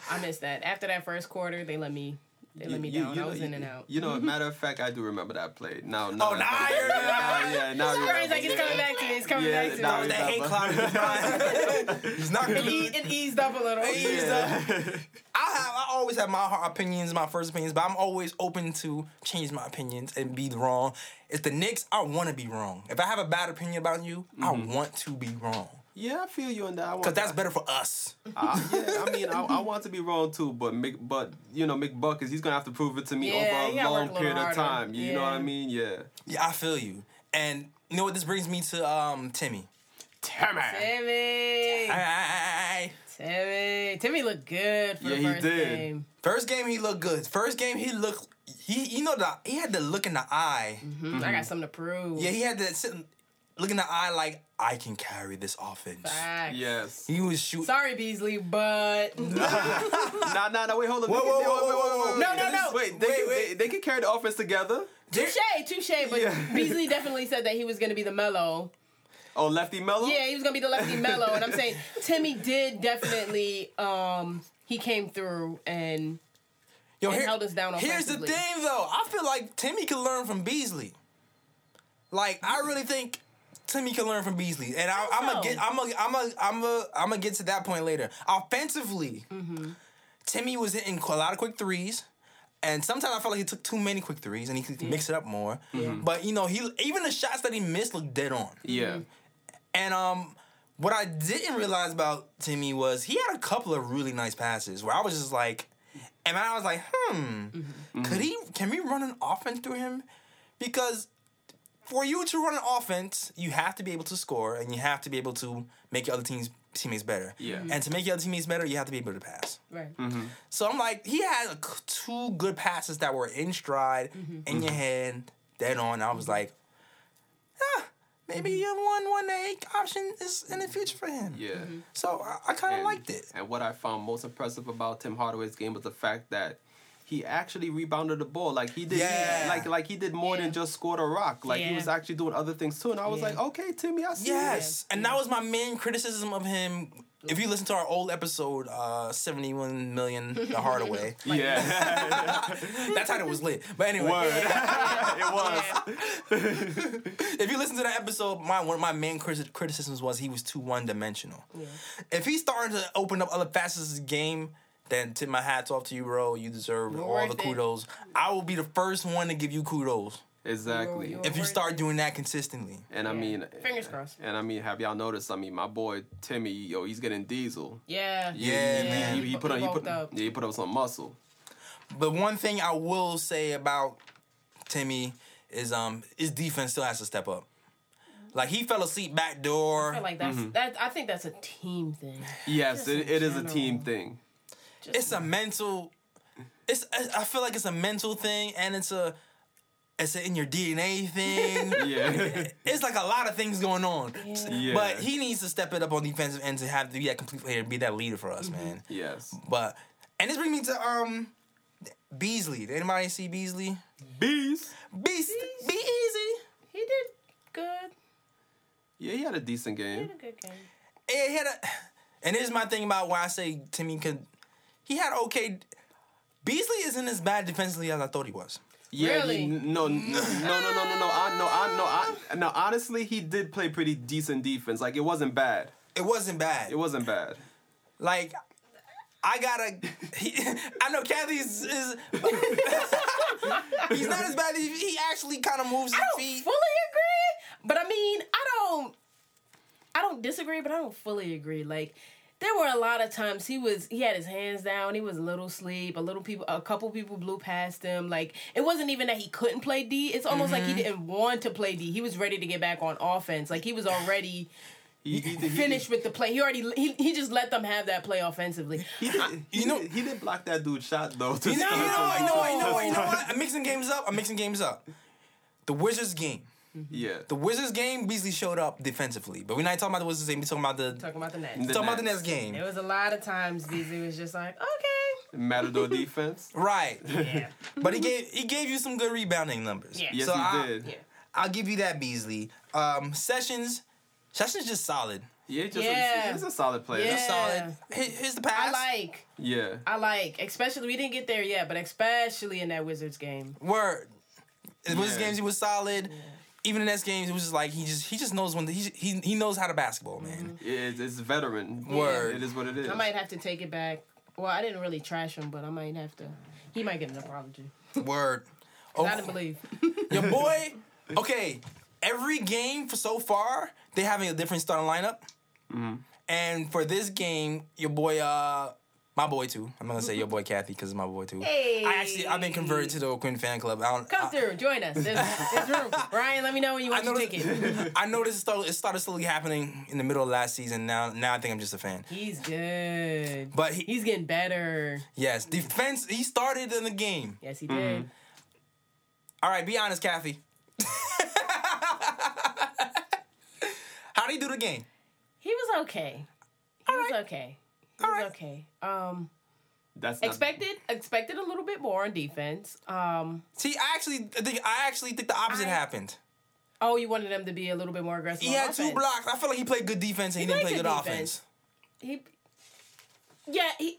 I missed that. After that first quarter, they let me they let me down. I was in and out. You know, mm-hmm. matter of fact, I do remember that play. Now, now Oh, now I yeah, remember. now, yeah, now I remember. like, it's coming back to me. It's coming Yeah, back to now me. we- That hate cloud in. He's [LAUGHS] not gonna It, e- it eased up a little. It eased Yeah. [LAUGHS] I have I always have my heart opinions, my first opinions, but I'm always open to change my opinions and be wrong. If the Knicks, I want to be wrong. If I have a bad opinion about you, I mm-hmm. want to be wrong Yeah, I feel you on that. I because that's better for us. I, [LAUGHS] yeah, I mean, I, I want to be wrong too, but Mc, but you know, McBuckets he's gonna have to prove it to me Yeah, over a long a little period of time. You know what I mean? Yeah. Yeah, I feel you. And you know what this brings me to um Timmy. Timmy. Timmy. Aye. Timmy. Timmy looked good for Yeah, the he first did. game. First game he looked good. First game he looked he you know the he had the look in the eye. Mhm. I got something to prove. Yeah, he had that look in the eye like I can carry this offense. Facts. Yes. He was shooting. Sorry, Beasley, but [LAUGHS] [LAUGHS] nah, nah, nah. Wait, hold on. Whoa, They can- whoa, they- whoa, wait, wait, whoa, whoa. No, no, no. Wait, they, Wait, can, wait. They, they can carry the offense together. touche, touche. But Yeah. Beasley [LAUGHS] definitely said that he was going to be the Melo. Oh, lefty Melo. Yeah, he was going to be the lefty Melo. And I'm saying Timmy did definitely. um He came through and Yo, and held us down Here's the thing, though. I feel like Timmy could learn from Beasley. Like, I really think Timmy can learn from Beasley, and I, I'm gonna get, I'm gonna, I'm gonna, I'm gonna, I'm gonna get to that point later. Offensively, Mm-hmm. Timmy was hitting a lot of quick threes. And sometimes I felt like he took too many quick threes, and he could mix it up more. But you know, he even the shots that he missed looked dead on. Yeah. And um, what I didn't realize about Timmy was he had a couple of really nice passes where I was just like, and I was like, hmm, could he? Can we run an offense through him? Because for you to run an offense, you have to be able to score and you have to be able to make your other teams teammates better. Yeah. Mhm. And to make your other teammates better, you have to be able to pass. right. Mm-hmm. So I'm like, he had a c- two good passes that were in stride, in your hand, dead on. I was like, ah, maybe a one one A option is in the future for him. Yeah. So I, I kind of liked it. And what I found most impressive about Tim Hardaway's game was the fact that he actually rebounded the ball. Like he did, Yeah. like like he did more Yeah. than just scored a rock. Like he was actually doing other things too. And I was Yeah. like, okay, Timmy, I see. Yes, and that was my main criticism of him if you listen to our old episode, uh, 71 million the Hardaway, [LAUGHS] Yeah, [LAUGHS] that title was lit. But anyway, word. [LAUGHS] it was. if you listen to that episode, my one of my main criticisms was he was too one dimensional. If he's starting to open up other facets of the game, then tip my hats off to you, bro. You deserve You're all worth the it. kudos. I will be the first one to give you kudos Exactly. You're- if you start it. doing that consistently. And I mean, Fingers crossed. And I mean, have y'all noticed? I mean, my boy Timmy, yo, he's getting diesel. Yeah. Yeah, he, man. He, he put on, he put, up. yeah, he put up some muscle. But one thing I will say about Timmy is um his defense still has to step up. Like he fell asleep back door. I feel like that's Mm-hmm. that. I think that's a team thing. Yes, it, it is a team thing. Just it's a mental it's I I feel like it's a mental thing and it's a it's an in your DNA thing. [LAUGHS] Yeah, it's like a lot of things going on. Yeah. yeah. But he needs to step it up on defensive end to have to be that complete player, be that leader for us, Mm-hmm. man. yes, But and this brings me to um Beasley. Did anybody see Beasley? bees. Beast, be easy. He did good. Yeah, he had a decent game. He game. did a good game. Yeah, he had a, and here's my thing about why I say Timmy could. He had okay. Beasley isn't as bad defensively as I thought he was. Yeah, Really? he, no, no, no, no, no, no, I, no, I, no, I, no. Honestly, he did play pretty decent defense. Like it wasn't bad. It wasn't bad. It wasn't bad. Like, I gotta. He, [LAUGHS] I know Kathy's is. [LAUGHS] he's not as bad. He, he actually kind of moves his I don't feet. fully agree, but I mean, I don't. I don't disagree, but I don't fully agree. Like there were a lot of times he was he had his hands down. He was a little sleep. A little people, a couple people blew past him. Like it wasn't even that he couldn't play D. It's almost like he mm-hmm. didn't want to play D. He was ready to get back on offense. Like he was already [SIGHS] He, he, he, finished with the play. He already he, he just let them have that play offensively. He did, he You know- he did block that dude shot though. to You know, you know, you know, you know, you know? I'm mixing games up. I'm mixing games up. The Wizards game. Yeah. The Wizards game, Beasley showed up defensively, but we're not talking about the Wizards game. We're talking about the Talking about the Nets. The talking about the Nets. next game. There was a lot of times Beasley was just like, okay. Matador [LAUGHS] defense. Right. [LAUGHS] Yeah. But he gave he gave you some good rebounding numbers. Yeah. Yes, So he I- did. Yeah. I'll give you that, Beasley. Um, Sessions, Sessions just solid. Yeah, just Yeah. he's a solid player. Yeah. Just solid. Here- Here's the pass. I like. Yeah. I like, especially we didn't get there yet, but especially in that Wizards game. Word. In Wizards games he was solid. Even in Nets games, it was just like he just he just knows when the, he he he knows how to basketball, man. Yeah, it's, it's veteran. Word. It is what it is. I might have to take it back. Well, I didn't really trash him, but I might have to. He might get an apology. [LAUGHS] Word. Oh, I didn't believe. [LAUGHS] your boy. [LAUGHS] Okay, every game for so far they having a different starting lineup, and for this game, your boy, uh, my boy too. I'm gonna say your boy Kathy because it's my boy too. Hey. I actually I've been converted to the O'Quinn fan club. I don't, Come I, through, join us. There's, there's room. [LAUGHS] Ryan, let me know when you want your noticed, ticket. [LAUGHS] I noticed it started, it started slowly happening in the middle of last season. Now, now I think I'm just a fan. He's good. But he, He's getting better. yes, defense. He started in the game. Yes, he did. Mm-hmm. All right, be honest, Kathy. [LAUGHS] How did he do the game? He was okay. He was okay. He was right. okay. Um, That's not, expected expected a little bit more on defense. Um, See, I actually I think I actually think the opposite I- happened. oh, you wanted him to be a little bit more aggressive. He on had two offense. blocks. I feel like he played good defense and he, He didn't play played good, good offense. He, yeah, he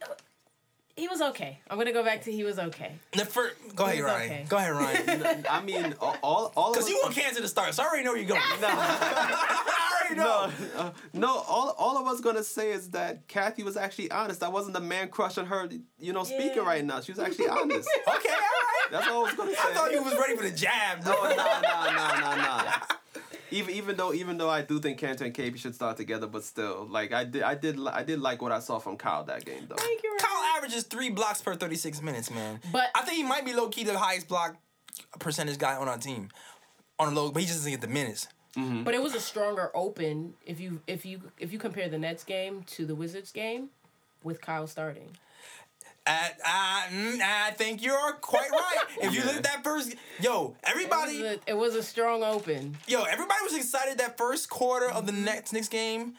he was okay. I'm gonna go back to he was okay. The first, go ahead, was Ryan. okay. Go ahead, Ryan. I mean, all all, all of Because us- you want Kanter to start, so I already know where you're going. [LAUGHS] [LAUGHS] I already know. no, uh, no. All, all of us gonna say is that Kathy was actually honest. I wasn't the man crushing her, you know, speaking Yeah. right now. She was actually honest. [LAUGHS] Okay, all right. That's all I was gonna say. I thought you was ready for the jab, bro. No, no, no, no, no, no. Even even though even though I do think Kanter and KP should start together, but still, like I did I did I did like what I saw from Kyle that game though. Thank you. Ryan. Kyle averages three blocks per 36 minutes, man. But- I think he might be low key the highest block percentage guy on our team. On a low, but he just doesn't get the minutes. Mm-hmm. But it was a stronger open if you if you if you compare the Nets game to the Wizards game with Kyle starting. Uh, uh, mm, I think you're quite right. If you [LAUGHS] look at that first, yo, It was, everybody, a, it was a strong open. yo, everybody was excited that first quarter of the next Knicks game.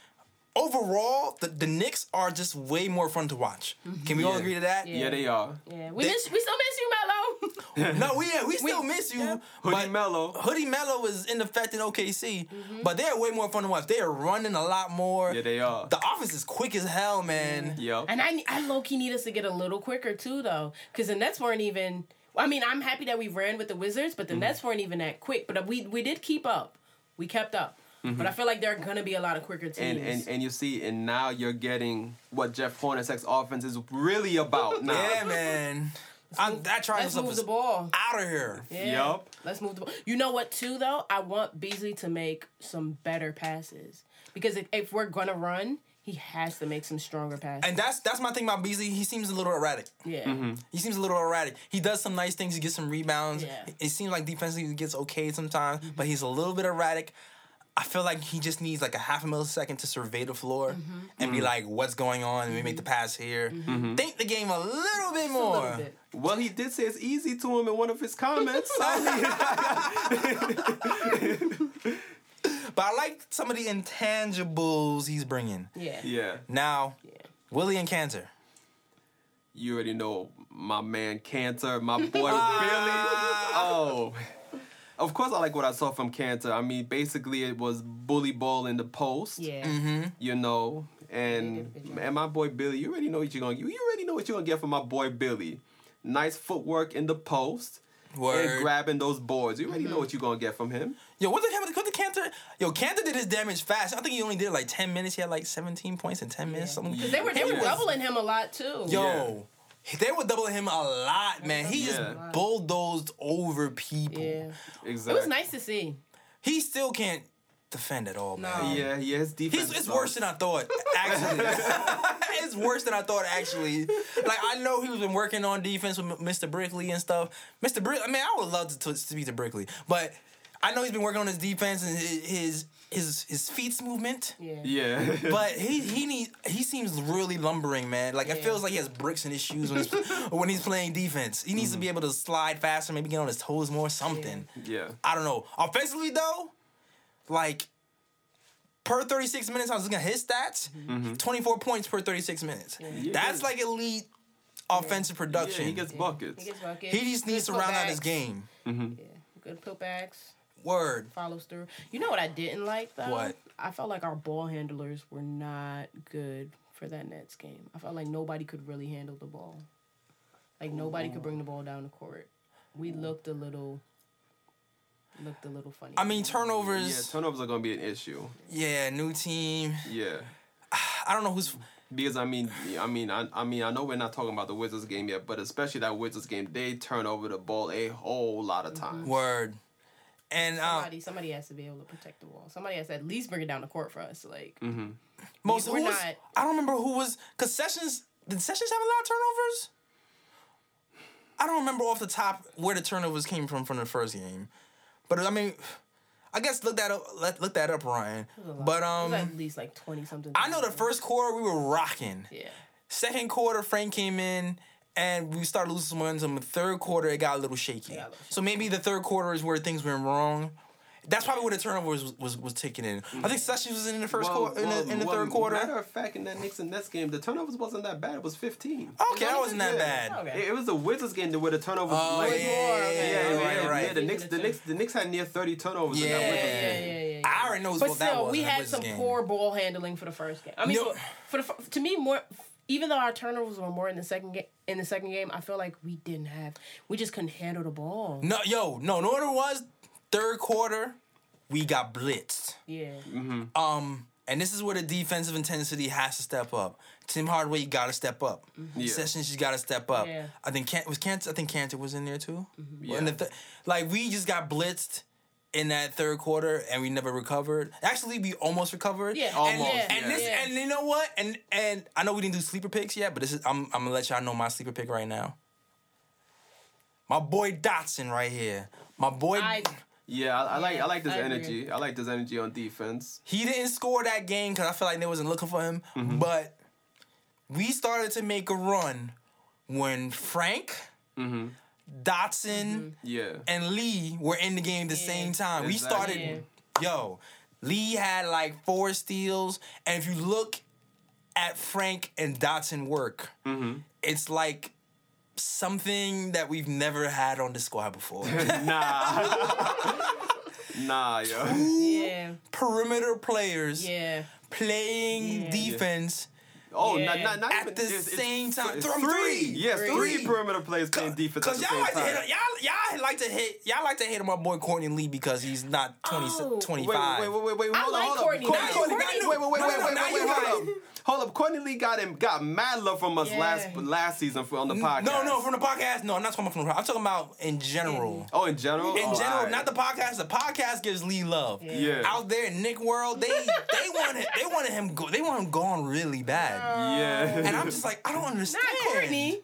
Overall, the, the Knicks are just way more fun to watch. Can we all agree to that? Yeah. Yeah, they are. Yeah, we They- miss we still miss you, Melo. [LAUGHS] no, we yeah, we still miss you. yeah. Hoodie but Melo. Hoodie Melo was ineffective in OKC, Mm-hmm. but they're way more fun to watch. They are running a lot more. Yeah, they are. The offense is quick as hell, man. Yep. And I, I low key need us to get a little quicker too, though, because the Nets weren't even. I mean, I'm happy that we ran with the Wizards, but the Nets weren't even that quick. But we we did keep up. We kept up. Mm-hmm. But I feel like there are gonna be a lot of quicker teams. and, and and you see, and now you're getting what Jeff Hornacek's offense is really about [LAUGHS] now. Yeah, man. I'm, that tries Let's stuff move the ball. out of here. Yeah. Yup. Let's move the ball. You know what, too, though? I want Beasley to make some better passes. Because if, if we're going to run, he has to make some stronger passes. And that's that's my thing about Beasley. He seems a little erratic. yeah. Mm-hmm. He seems a little erratic. He does some nice things. He gets some rebounds. Yeah. It seems like defensively he gets okay sometimes, but he's a little bit erratic. I feel like he just needs like a half a millisecond to survey the floor mm-hmm. and be mm-hmm. like, "What's going on?" And we make the mm-hmm. pass here. Think the game a little bit Just a more. little bit. Well, he did say it's easy to him in one of his comments. [LAUGHS] [LAUGHS] But I like some of the intangibles he's bringing. Yeah. yeah, Now, Yeah. Willy and Kanter. you already know my man Kanter, my boy [LAUGHS] Billy. Oh, of course I like what I saw from Kanter. I mean, basically it was bully ball in the post. Yeah. Mm-hmm. you know. And he did a good job. and my boy Billy, you already know what you're gonna you, you already know what you're gonna get from my boy Billy. Nice footwork in the post Word. and grabbing those boards. You Mm-hmm. already know what you're gonna get from him. Yo, what the hell? What the Kanter? Yo, Kanter did his damage fast. I think he only did like ten minutes. He had like seventeen points in ten minutes. Something. Because they were, they were doubling him a lot, too. Yo, they were doubling him a lot, man. He just Yeah. bulldozed over people. Yeah. Exactly. It was nice to see. He still can't defend at all, man. No. Yeah, yeah, his defense. He's, it's sucks. worse than I thought, actually. [LAUGHS] [LAUGHS] it's worse than I thought, actually. Like, I know he was been working on defense with M- Mr. Brickley and stuff. Mr. Brickley, I mean, I would love to, to speak to Brickley, but I know he's been working on his defense and his his his, his feet movement. Yeah. Yeah. But [LAUGHS] he he need he seems really lumbering, man. Like it feels like he has bricks in his shoes when he's [LAUGHS] [LAUGHS] when he's playing defense. He needs to be mm-hmm. able to slide faster, maybe get on his toes more, something. yeah. I don't know. Offensively though, like per 36 minutes, I was looking at his stats. Mm-hmm. 24 points per 36 minutes. Yeah. That's like elite offensive Yeah, production. he gets buckets. He gets buckets. He just needs to good round out his putbacks. game. Mm-hmm. Yeah. Good putbacks. Word. Follows through. You know what I didn't like though? What? I felt like our ball handlers were not good for that Nets game. I felt like nobody could really handle the ball. Like nobody could bring the ball down the court. We looked a little looked a little funny. I mean, turnovers. Yeah, turnovers. turnovers are gonna be an issue. Yeah, new team. Yeah. [SIGHS] I don't know who's. Because I mean, I mean, I, I mean, I know we're not talking about the Wizards game yet, but especially that Wizards game, they turn over the ball a whole lot of mm-hmm. times. Word. And uh, somebody somebody has to be able to protect the wall. Somebody has to at least bring it down the court for us. Like most we're who was, not- I don't remember who was because Sessions did Sessions have a lot of turnovers. I don't remember off the top where the turnovers came from from the first game, but I mean, I guess look that up. Let look that up, Ryan. it was a lot. But um, at least like twenty something. I know the first quarter we were rocking. Yeah. Second quarter, Frank came in. And we started losing some momentum. The third quarter, it got a little shaky. It got a little So maybe the third quarter is where things went wrong. That's probably where the turnovers was was, was taking in. I think Sessions was in the first quarter, in the, in the well, third quarter. Matter of fact, in that Knicks and Nets game, the turnovers wasn't that bad. It was 15. Okay, that wasn't that bad. Okay. It, it was the Wizards game where the turnovers. Oh, like, yeah, yeah, yeah, yeah, yeah, yeah, right, yeah, right. yeah. The Knicks, the Knicks, the Knicks had near 30 turnovers in Yeah. that Wizards Yeah, yeah, game. yeah, yeah. I already know But what that still, was. we in the had some game. poor ball handling for the first game. I mean, No. for, for the fir- to me, more even though our turnovers were more in the second game, in the second game, I feel like we didn't have, we just couldn't handle the ball. No, yo, no, no. What it was third quarter, we got blitzed. Yeah, mm-hmm. Um, and this is where the defensive intensity has to step up. Tim Hardaway, you got to step up. Mm-hmm. Yeah. Sessions, you got to step up. Yeah. I think Can was Kanter. I think Kanter was in there too. Mm-hmm. Yeah. In the th- like we just got blitzed in that third quarter and we never recovered. Actually, we almost recovered. Yeah, And, Almost, and yeah. this Yeah. and you know what? And and I know we didn't do sleeper picks yet, but this is I'm I'm gonna let y'all know my sleeper pick right now. My boy Dotson right here. My boy. I Yeah, I, I like I like this I agree. energy. I like this energy on defense. He didn't score that game because I feel like they wasn't looking for him. Mm-hmm. But we started to make a run when Frank, Mm-hmm. Dotson, Yeah. and Lee were in the game at the Yeah. same time. We Exactly. started, yo, Lee had like four steals, and if you look at Frank and Dotson work, Mm-hmm. it's like something that we've never had on the squad before. [LAUGHS] Nah. [LAUGHS] nah, yo. Yeah. Perimeter players Yeah. playing Yeah. defense. Oh, Yeah. not, not, not At even, the it's- it's same time. It's three. three. Yes, Three. three perimeter players playing defense at Cause the y'all same like to time. hit y'all y'all like to hit y'all like to hit my boy Courtney Lee because he's not 20, Oh. 25. Wait, wait, wait, wait, wait. I Hold like on, hold on. Courtney. Courtney, Now Courtney, you Courtney, right. wait, wait, wait, No, wait, no, wait, now wait, you wait, right. hold up. Hold up. Courtney Lee got him got mad love from us Yeah. last last season for on the podcast. No, no, from the podcast. No, I'm not talking about from the. I'm talking about in general. Oh, in general. In Oh, general, alright. not the podcast. The podcast gives Lee love. Yeah. Out there in Knick world, they they wanted they wanted him go. They want him gone really bad. Yeah. And I'm [LAUGHS] just like, I don't understand. Not Courtney.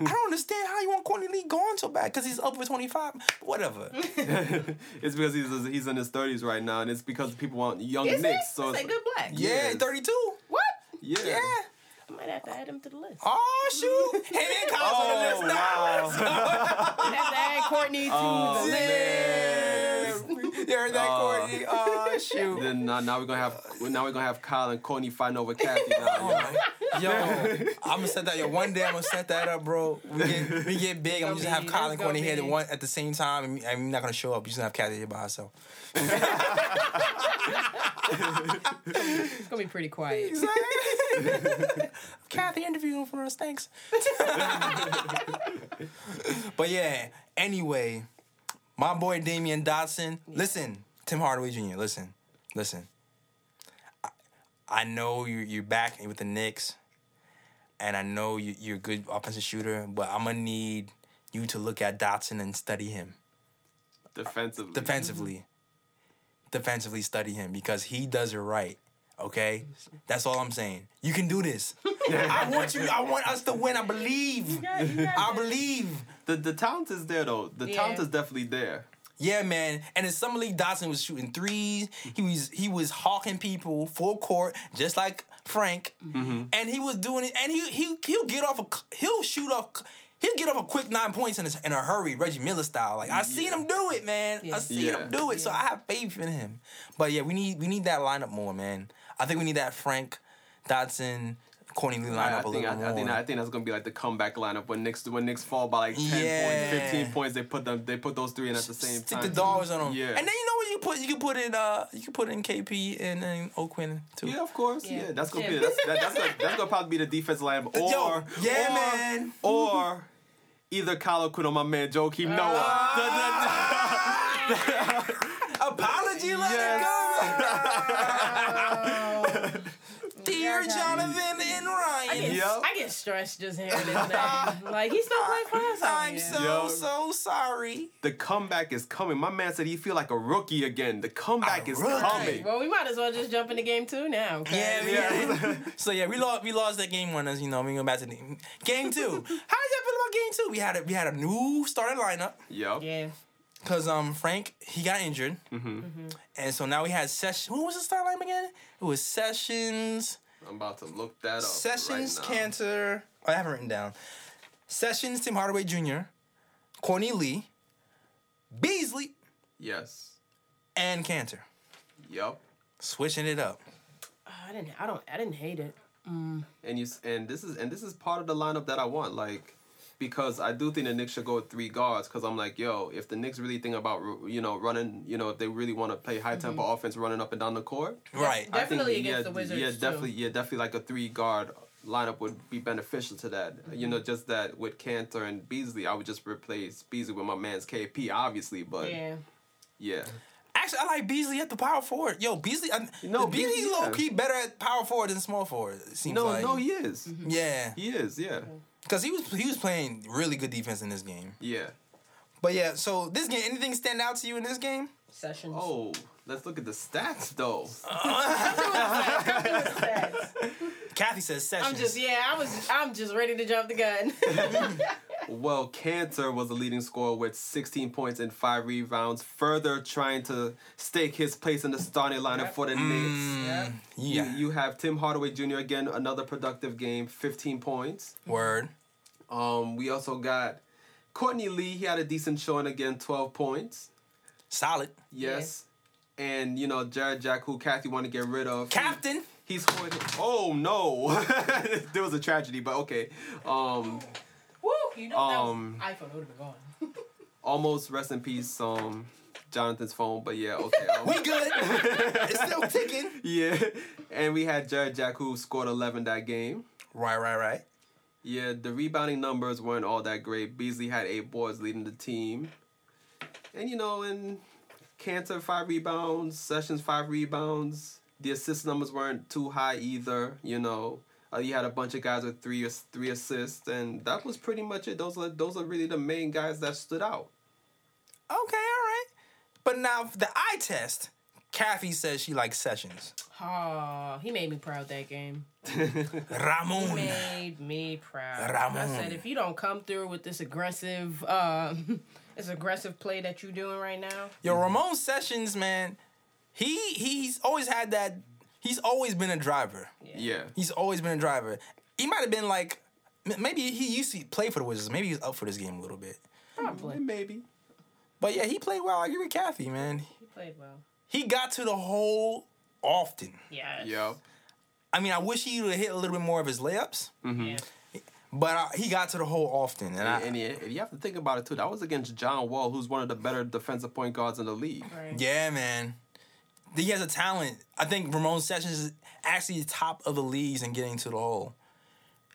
I don't understand how you want Courtney Lee gone so bad because he's over 25. Whatever. [LAUGHS] [LAUGHS] it's because he's he's in his thirties right now, and it's because people want young Is Knicks. it? So it's, a good black. Yeah, Yes. 32. What? Yeah. Yeah. I might have to add him to the list. Oh shoot! Him and Kyle's on the Oh list now. wow. I [LAUGHS] have to add Courtney to Oh, the list. Yeah. [LAUGHS] You heard that, Oh. Courtney? Oh shoot! then uh, now we're gonna have now we're gonna have Kyle and Courtney fighting over Kathy now. Yo. Yo, I'm gonna set that. Yo, one day I'm gonna set that up, bro. We get we get big. I'm Gonna just have Colin that's gonna here at be- one at the same time, and I'm not gonna show up. You're just gonna have Kathy here by herself. It's gonna be pretty quiet. Exactly. [LAUGHS] Kathy interviewing for us. Thanks. [LAUGHS] but yeah. Anyway, my boy Damyean Dotson. Listen, Tim Hardaway Jr. Listen, listen. I, I know you're you're back with the Knicks, and I know you, you're a good offensive shooter, but I'm gonna need you to look at Dotson and study him Defensively. defensively. Defensively, study him because he does it right. Okay, that's all I'm saying. You can do this. I want you. I want us to win. I believe. got- you got I believe. The the talent is there though. The Yeah. talent is definitely there. Yeah, man. And in summer league, Dotson was shooting threes. He was he was hawking people full court, just like Frank. Mm-hmm. And he was doing it. And he he he'll get off a he'll shoot off. He'll get off a quick nine points in a, in a hurry, Reggie Miller style. Like I seen him do it, man. I Yeah. seen Yeah. him do it. So I have faith in him. But yeah, we need we need that lineup more, man. I think we need that Frank, Dotson, Courtney Lee lineup I, I a think little I, more. I think I think that's gonna be like the comeback lineup when Knicks when Knicks fall by like ten Yeah. points, fifteen points. They put them they put those three in at the same Stick time. the dollars on them. Yeah. And then you know what you put? You can put in uh you can put in KP and, and O'Quinn too. Yeah, of course. Yeah, Yeah. that's gonna Yeah. be that's that, that's gonna, that's gonna probably be the defense line. [LAUGHS] Or Yo, yeah, or, man. Or either Kyle O'Quinn or my man Joakim Noah. Ah. The- [LAUGHS] the- Apology letter Yes. go. Dear Jonathan and I get, I get stressed just hearing his [LAUGHS] name. Like he still playing for us. I'm so Yo. so sorry. the comeback is coming. My man said he feel like a rookie again. The comeback A is rookie. coming. Well, we might as well just jump in the game two now. 'cause- Yeah, Yeah. [LAUGHS] So yeah, we lost we lost that game one as you know. We go back to the game two. [LAUGHS] How did y'all feel about game two? We had a we had a new starting lineup Yep. Yeah. because um Frank he got injured, Mhm. and so now we had Sessions. Who was the starting lineup again? It was Sessions. I'm about to look that up. Sessions, right now. Kanter. I haven't written down. Sessions, Tim Hardaway Jr., Courtney Lee, Beasley, Yes. and Kanter. Yep. Switching it up. I didn't. I don't. I didn't hate it. Mm. And you and this is and this is part of the lineup that I want. Like because I do think the Knicks should go with three guards. Because I'm like, yo, if the Knicks really think about you know running, you know, if they really want to play high tempo mm-hmm. offense, running up and down the court, Right. I think, Definitely yeah, against the Wizards, Yeah, too. definitely, yeah, definitely like a three guard lineup would be beneficial to that. You mm-hmm. know, just that with Kanter and Beasley, I would just replace Beasley with my man's KP, obviously, but yeah. Yeah. Actually, I like Beasley at the power forward. Yo, Beasley. I, No, no, Beasley Beasley, low yeah. key better at power forward than small forward. It seems No, like. no, he is. Mm-hmm. Yeah, He is, yeah. Because he was he was playing really good defense in this game. Yeah. But yeah, so this game, anything stand out to you in this game? Sessions. Oh, let's look at the stats though. [LAUGHS] Kathy says Sessions. I'm just. Yeah. I was. I'm just ready to jump the gun. [LAUGHS] Well, Kanter was the leading scorer with 16 points and five rebounds, further trying to stake his place in the starting lineup Yep. for the Knicks. yeah. You, Yeah. you have Tim Hardaway Jr. again, another productive game, 15 points. Word. Um, we also got Courtney Lee. He had a decent showing again, 12 points. Solid. Yes. And, you know, Jarrett Jack, who Kathy wanted to get rid of. Captain. He scored. Oh, no. [LAUGHS] there was a tragedy, but okay. Um, Woo. You know Um, that was iPhone would have been gone. [LAUGHS] Almost rest in peace, um, Jonathan's phone. But yeah, okay. [LAUGHS] um, We good. [LAUGHS] it's still ticking. yeah, and we had Jarrett Jack who scored 11 that game. Right, right, right. Yeah, the rebounding numbers weren't all that great. Beasley had eight boards leading the team. And you know, in Kanter five rebounds, Sessions five rebounds. The assist numbers weren't too high either, you know. Uh, you had a bunch of guys with three ass- three assists, and that was pretty much it. Those are those are really the main guys that stood out. Okay, all right. But now the eye test. Kathy says she likes Sessions. Oh, he made me proud that game. [LAUGHS] Ramon. he Made me proud. Ramon. I said, if you don't come through with this aggressive, um, [LAUGHS] this aggressive play that you're doing right now, Yo, Ramon Sessions, man, he he's always had that. He's always been a driver. Yeah. He's always been a driver. He might have been like, maybe he used to play for the Wizards. Maybe he's up for this game a little bit. probably Maybe. But yeah, he played well. I agree with Kathy, man. he played well. He got to the hole often. Yeah. Yeah. I mean, I wish he would have hit a little bit more of his layups, Yeah. but uh, he got to the hole often. And, I, And, and you have to think about it too. That was against John Wall, who's one of the better defensive point guards in the league. Right. yeah, man, he has a talent. I think Ramon Sessions is actually the top of the leagues in getting to the hole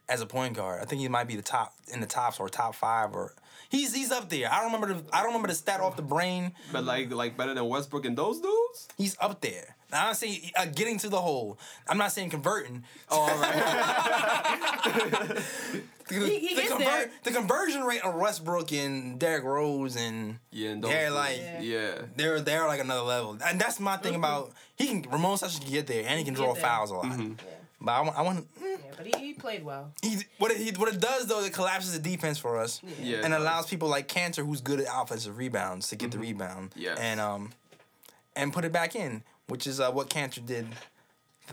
as a point guard. I think he might be the top in the tops or top five or he's he's up there. I don't remember the I don't remember the stat off the brain. But like like better than Westbrook and those dudes? He's up there. Now, I'm not saying uh, getting to the hole. I'm not saying converting. Oh, all right. [LAUGHS] [LAUGHS] The, He- he the, gets there. the conversion rate of Westbrook and Derrick Rose and yeah, and those they're like Yeah. yeah. they're they're like another level. And that's my thing about he can Ramon Sessions can get there and he can Get draw fouls a lot. Mm-hmm. But I want I want mm, Yeah, but he, he played well. he, what it he, what it does though it collapses the defense for us Yeah, it and allows people like Kanter who's good at offensive rebounds to get the rebound Yes. and um and put it back in, which is uh, what Kanter did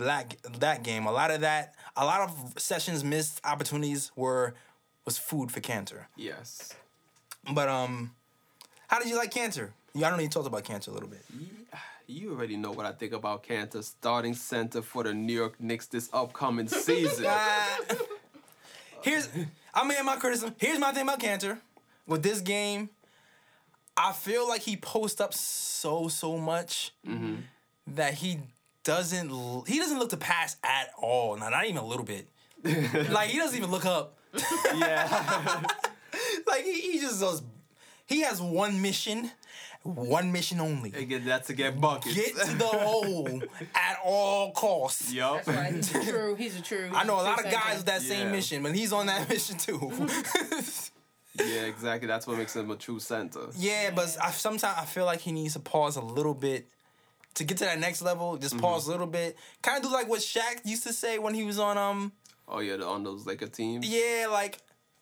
that that game. A lot of that a lot of Sessions missed opportunities were was food for Kanter. Yes. But um, how did you like Kanter? I don't you talked about Kanter a little bit. You already know what I think about Kanter, starting center for the New York Knicks this upcoming season. [LAUGHS] Here's I mean my criticism. Here's my thing about Kanter. With this game, I feel like he posts up so so much that he doesn't l- he doesn't look to pass at all. Not, not even a little bit. [LAUGHS] like he doesn't even look up. [LAUGHS] yeah. [LAUGHS] Like he, he just does. He has one mission, one mission only. Again, that's to get buckets. Get to the hole at all costs. Yup. That's right. He's a true. He's a true. I know a lot of guys with that same mission, but he's on that mission too. Mm-hmm. yeah, exactly. That's what makes him a true center. yeah, but I, sometimes I feel like he needs to pause a little bit to get to that next level. Just pause a little bit, kind of do like what Shaq used to say when he was on um. Oh yeah, the- on those Laker teams. Yeah, like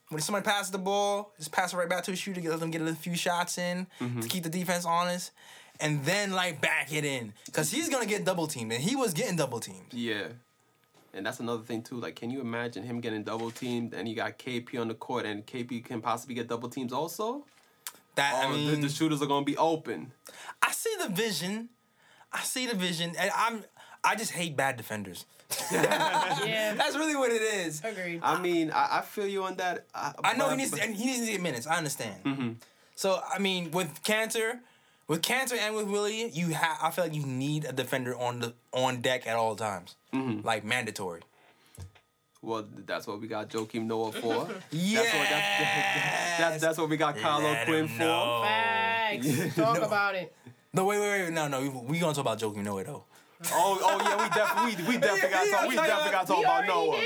when somebody passes the ball, just pass it right back to a shooter, let them get a few shots in to keep the defense honest, and then like back it in because he's gonna get double teamed, and he was getting double teamed. Yeah. And that's another thing too. Like, can you imagine him getting double teamed and you got KP on the court and KP can possibly get double teams also? That Oh, I the- the, shooters are gonna be open. I see the vision. I see the vision, and I'm. I just hate bad defenders. [LAUGHS] Yeah. That's really what it is. Agreed. I mean, I, I feel you on that. I, I know he needs but- and he needs to get minutes. I understand. Mm-hmm. So I mean, with Kanter, with Kanter and with Willy, you have. I feel like you need a defender on the on deck at all times, mm-hmm. like mandatory. Well, that's what we got Joakim Noah for. Yes. [LAUGHS] That's what, that's, [LAUGHS] that's, that's what we got Kyle O'Quinn for. Facts. Talk about it. No, wait, wait, wait. No, no. We, we gonna talk about Joakim Noah though. Oh, oh yeah, we definitely we, we definitely got to talk. We definitely got to talk We about Noah.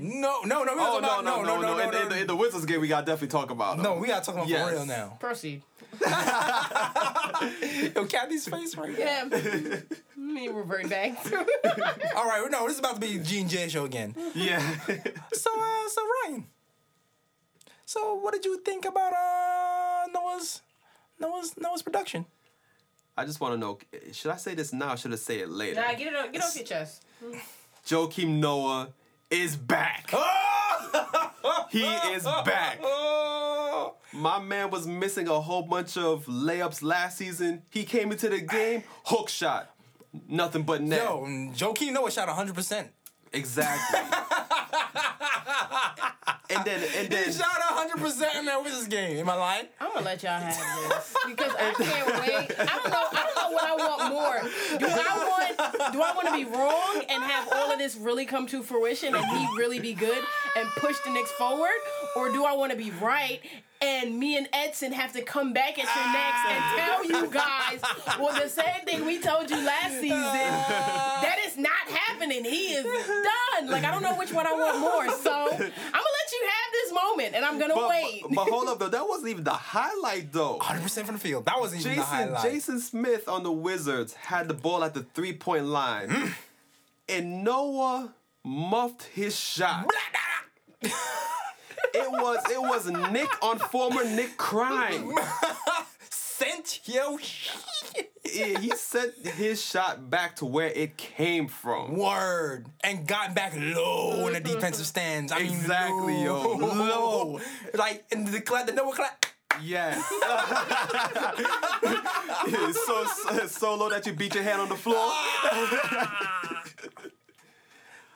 No, no, no. We Oh gotta no talk no no no! No, in, the, in the Wizards game, we got to definitely talk about him. No, we gotta talk about Yes. for real now. Proceed. [LAUGHS] Yo, Kathy's face right now. Yeah. Me revert back [LAUGHS] All right, no, this is about to be G and J show again. Yeah. So, uh, so Ryan. So, what did you think about uh Noah's Noah's Noah's production? I just want to know: should I say this now? or Should I say it later? Nah, get it off, get off your chest. [LAUGHS] Joakim Noah is back. [LAUGHS] He is back. My man was missing a whole bunch of layups last season. He came into the game, hook shot, nothing but net. yo, Joakim Noah shot 100. percent Exactly. [LAUGHS] and then and He shot 100% in that Wizards game. Am I lying? I'm gonna let y'all have this because I can't wait. I don't know. I don't know what I want more. Do I want? Do I want to be wrong and have all of this really come to fruition and he really be good and push the Knicks forward, or do I want to be right? And me and Edson have to come back at your necks and tell you guys, well, the same thing we told you last season. That is not happening. He is done. Like I don't know which one I want more. So I'm gonna let you have this moment, and I'm gonna but, wait. but, but hold up though, that wasn't even the highlight though. 100% from the field. That wasn't even the Jason highlight. Jason Smith on the Wizards had the ball at the three point line, Mm. and Noah muffed his shot. [LAUGHS] it was it was Knick on former Knick crying. [LAUGHS] Sent yo shit. Yeah, he sent his shot back to where it came from. Word. And got back low in the mm-hmm. defensive stands. I mean, Exactly, yo. low. Low. Like, in the clap, the Noah clap. Yes. [LAUGHS] so, so so low that you beat your head on the floor. [LAUGHS]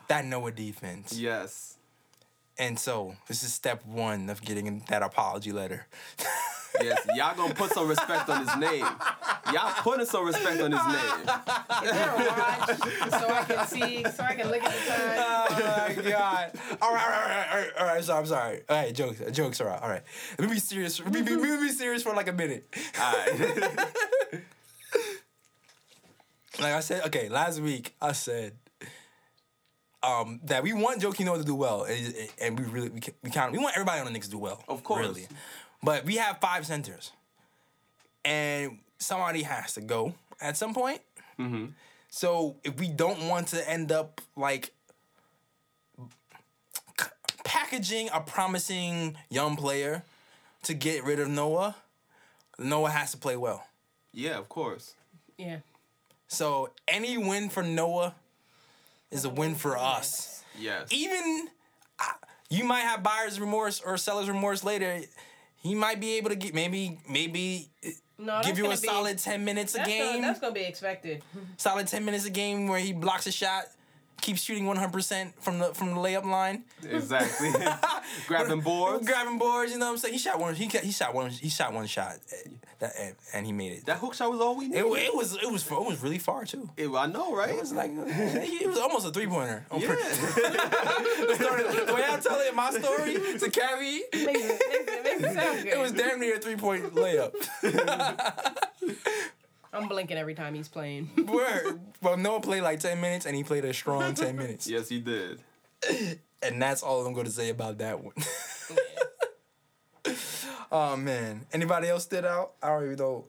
That Noah defense. Yes. And so, this is step one of getting that apology letter. [LAUGHS] Yes. Y'all gonna put some respect on his name. Y'all putting some respect on his name. Is there a watch so I can see, so I can look at the time? oh my god! All right, all right, all right, all right, all right. So I'm sorry. All right, jokes, jokes are out. All right, let me be serious. Let me be, let me be serious for like a minute. Alright. [LAUGHS] Like I said, okay, last week I said um, that we want Joakim Noah to do well, and, and we really we, we count we want everybody on the Knicks to do well. Of course. really. But we have five centers, and somebody has to go at some point. Mm-hmm. So if we don't want to end up like c- packaging a promising young player to get rid of Noah, Noah has to play well. Yeah, of course. Yeah. So any win for Noah is a win for us. Yes. Even uh, you might have buyer's remorse or seller's remorse later. He might be able to get maybe maybe No, give you a gonna be- solid ten minutes a That's game. gonna, that's gonna be expected. solid ten minutes a game where he blocks a shot, keeps shooting one hundred percent from the from the layup line, Exactly. [LAUGHS] Grabbing boards. grabbing boards. You know what I'm saying? He shot one. He he shot one. He shot one shot, uh, that, and, and he made it. That hook shot was all we needed. it was it was it was really far too. It- I know, right? It was like it was almost a three pointer. yeah. [LAUGHS] the way I tell it my story to Cavi, Makes it, makes it, makes it sound good. it was damn near a three point layup. [LAUGHS] I'm blinking every time he's playing. [LAUGHS] Word. Well, Noah played like ten minutes, and he played a strong ten [LAUGHS] minutes. yes, he did. And that's all I'm going to say about that one. [LAUGHS] oh man, anybody else stood out? I don't even know.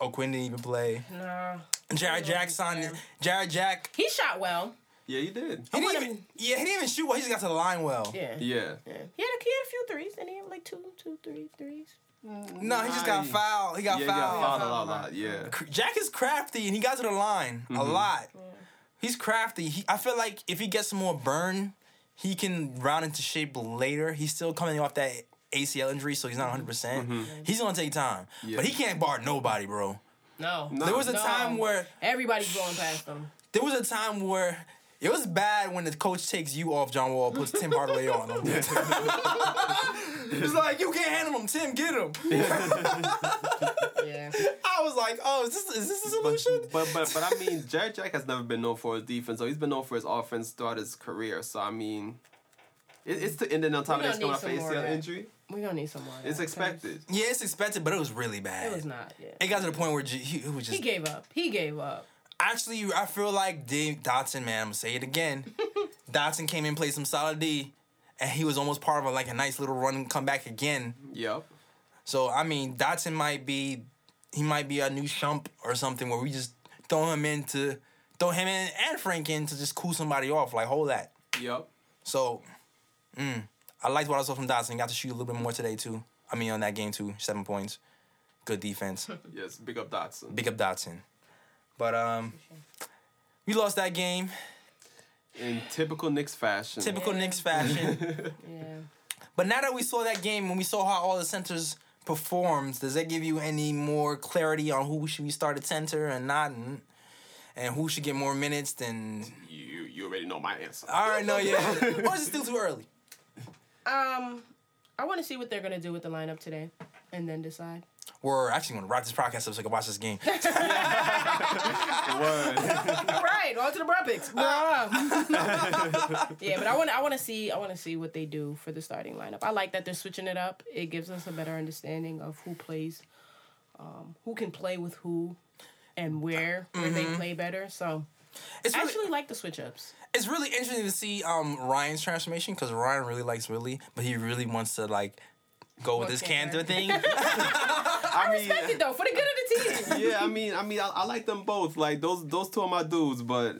Oh, Quinn didn't even play. nah. Jarrett Jackson, Jarrett Jack. He shot well. Yeah, he did. He didn't even, yeah, he didn't even shoot well. He just got to the line well. Yeah. Yeah. Yeah. He had a, he had a few threes, and he had like two, two, three threes. No, he just got fouled. He got Yeah, he fouled. got fouled a lot, lot. Yeah. Jack is crafty and he got to the line a mm-hmm. lot. He's crafty. He, I feel like if he gets some more burn, he can round into shape later. He's still coming off that ACL injury, so he's not 100%. percent mm-hmm. He's going to take time. Yeah. But he can't bar nobody, bro. No. No. There was a No. time where Everybody's going past him. there was a time where it was bad when the coach takes you off John Wall, puts Tim Hardaway on him. [LAUGHS] it's like you can't handle him, Tim. Get him. [LAUGHS] Yeah. I was like, oh, is this is this the solution? But but but I mean, Jarrett Jack has never been known for his defense, so he's been known for his offense throughout his career. So I mean, it, it's to, and then on top We of that, gonna he's coming off need some more ACL injury. We're gonna need some more. It's expected. yeah, it's expected, but it was really bad. It was not. Yeah. It got to the point where G- he, it was just He gave up. He gave up. Actually. I feel like Dave Dotson, man. I'm gonna say it again. [LAUGHS] Dotson came in, played some solid D, and he was almost part of a, like a nice little run, and come back again. Yep. So I mean, Dotson might be, he might be a new Shump or something where we just throw him in to throw him in and Frank in to just cool somebody off. Like hold that. Yep. So, mm, I liked what I saw from Dotson. Got to shoot a little bit more today too. I mean, on that game too, seven points, good defense. [LAUGHS] Yes. Big up Dotson. Big up Dotson. But um, we lost that game. In typical Knicks fashion. Typical Knicks fashion. [LAUGHS] Yeah. but now that we saw that game, when we saw how all the centers performed, does that give you any more clarity on who should we start at center and not, and, and who should get more minutes than? you you already know my answer. All right, no, yeah. or is it still too early? Um, I want to see what they're gonna do with the lineup today, and then decide. We're actually going to wrap this podcast up so I can watch this game. [LAUGHS] Word. right, on to the Bruh picks. Bruh. yeah, but I want I want to see I want to see what they do for the starting lineup. I like that they're switching it up. It gives us a better understanding of who plays, um, who can play with who, and where where they play better. So It's I really, actually like the switch ups. it's really interesting to see um, Ryan's transformation because Ryan really likes Willy, but he really wants to like go with Want this Kanter. Kanter thing. [LAUGHS] [LAUGHS] I mean, Respect it though for the good of the team. [LAUGHS] yeah, I mean, I mean, I, I like them both. Like those, those two are my dudes. But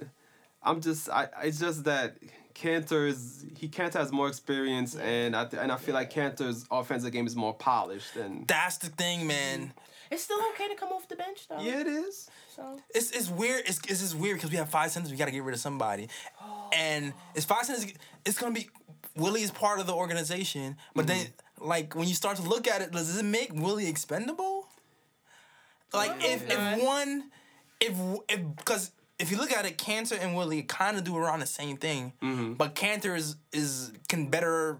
I'm just, I, it's just that Kanter is he Kanter has more experience, and I th- and I feel like Kanter's offensive game is more polished. And That's the thing, man. It's still okay to come off the bench though. yeah, it is. So It's it's weird. It's it's just weird because we have five centers. We got to get rid of somebody, oh. and it's five centers. It's gonna be Willy is part of the organization, but mm-hmm. then like when you start to look at it, does it make Willy expendable? Like if not. if one, if if because if you look at it, Kanter and Willy kind of do around the same thing, mm-hmm. but Kanter is is can better.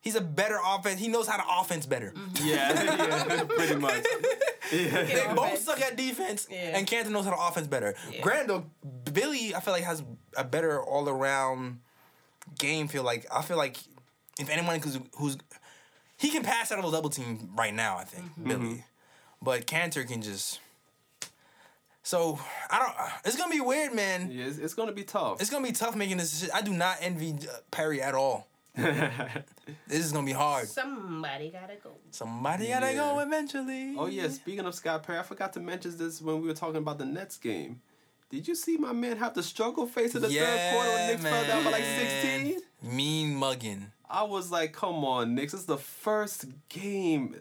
He's a better offense. He knows how to offense better. Mm-hmm. Yeah, [LAUGHS] yeah, pretty much. [LAUGHS] They both offense. suck at defense, Yeah. and Kanter knows how to offense better. Granted, though, Willy, I feel like has a better all around game. Feel like I feel like if anyone who's who's he can pass out of a double team right now. I think Mm-hmm. Willy, but Kanter can just. So I don't. It's gonna be weird, man. Yeah, it's, it's gonna be tough. It's gonna be tough making this. decision. I do not envy uh, Perry at all. [LAUGHS] this is gonna be hard. somebody gotta go. Somebody gotta Yeah. go eventually. Oh yeah, speaking of Scott Perry, I forgot to mention this when we were talking about the Nets game. Did you see my man have the struggle face in the third quarter when Knicks fell down by like 16? Mean mugging. I was like, come on, Knicks. This is the first game.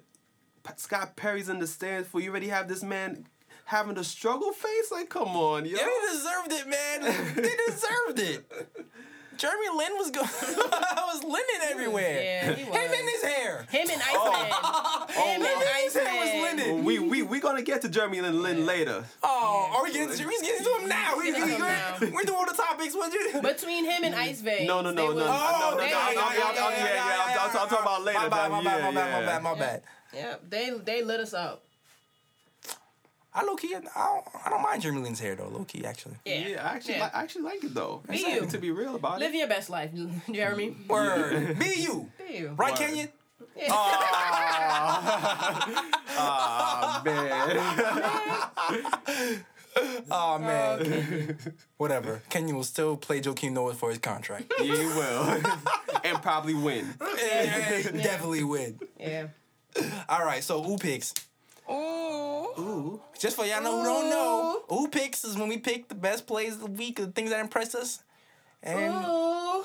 Scott Perry's in the stands for you already have this man having a struggle face? Like, come on, yo. Yeah, they deserved it, man. they deserved it. [LAUGHS] Jeremy Lin was going. I was linen everywhere. Yeah, he was. Him was. in his hair. Him and Iceman. Him and His hair was Iceman. linen. we we we gonna get to Jeremy Lin, Lin later. Oh, are we getting? We getting to him now. We, we, Getting to him we, now. we're doing all the topics. What you? Between him and Ice Veins. No, no, no, they no, was- no, Oh, no, no, they- no, yeah, no, yeah, no, yeah, yeah, yeah, yeah, yeah, I'm talking about later. My bad, my but bad, yeah, my bad, my yeah. bad, my bad. Yeah, they they lit us up. I low key, I don't, I don't mind Jeremy Lin's hair though. Low key, actually. Yeah, Yeah, I actually, Yeah. Li- I actually like it though. Me I like. To be real about Live it. Live your best life, [LAUGHS] Jeremy. Word. Be you. Be you. Right, Word. Kenyon? Ah [LAUGHS] man. Oh man. Whatever. Kenyon will still play Joakim Noah for his contract. [LAUGHS] yeah, you will, and probably win. Definitely win. Yeah. All right, so ooh picks. Ooh. Just for y'all know who don't know, ooh picks is when we pick the best plays of the week, the things that impress us. And Ooh.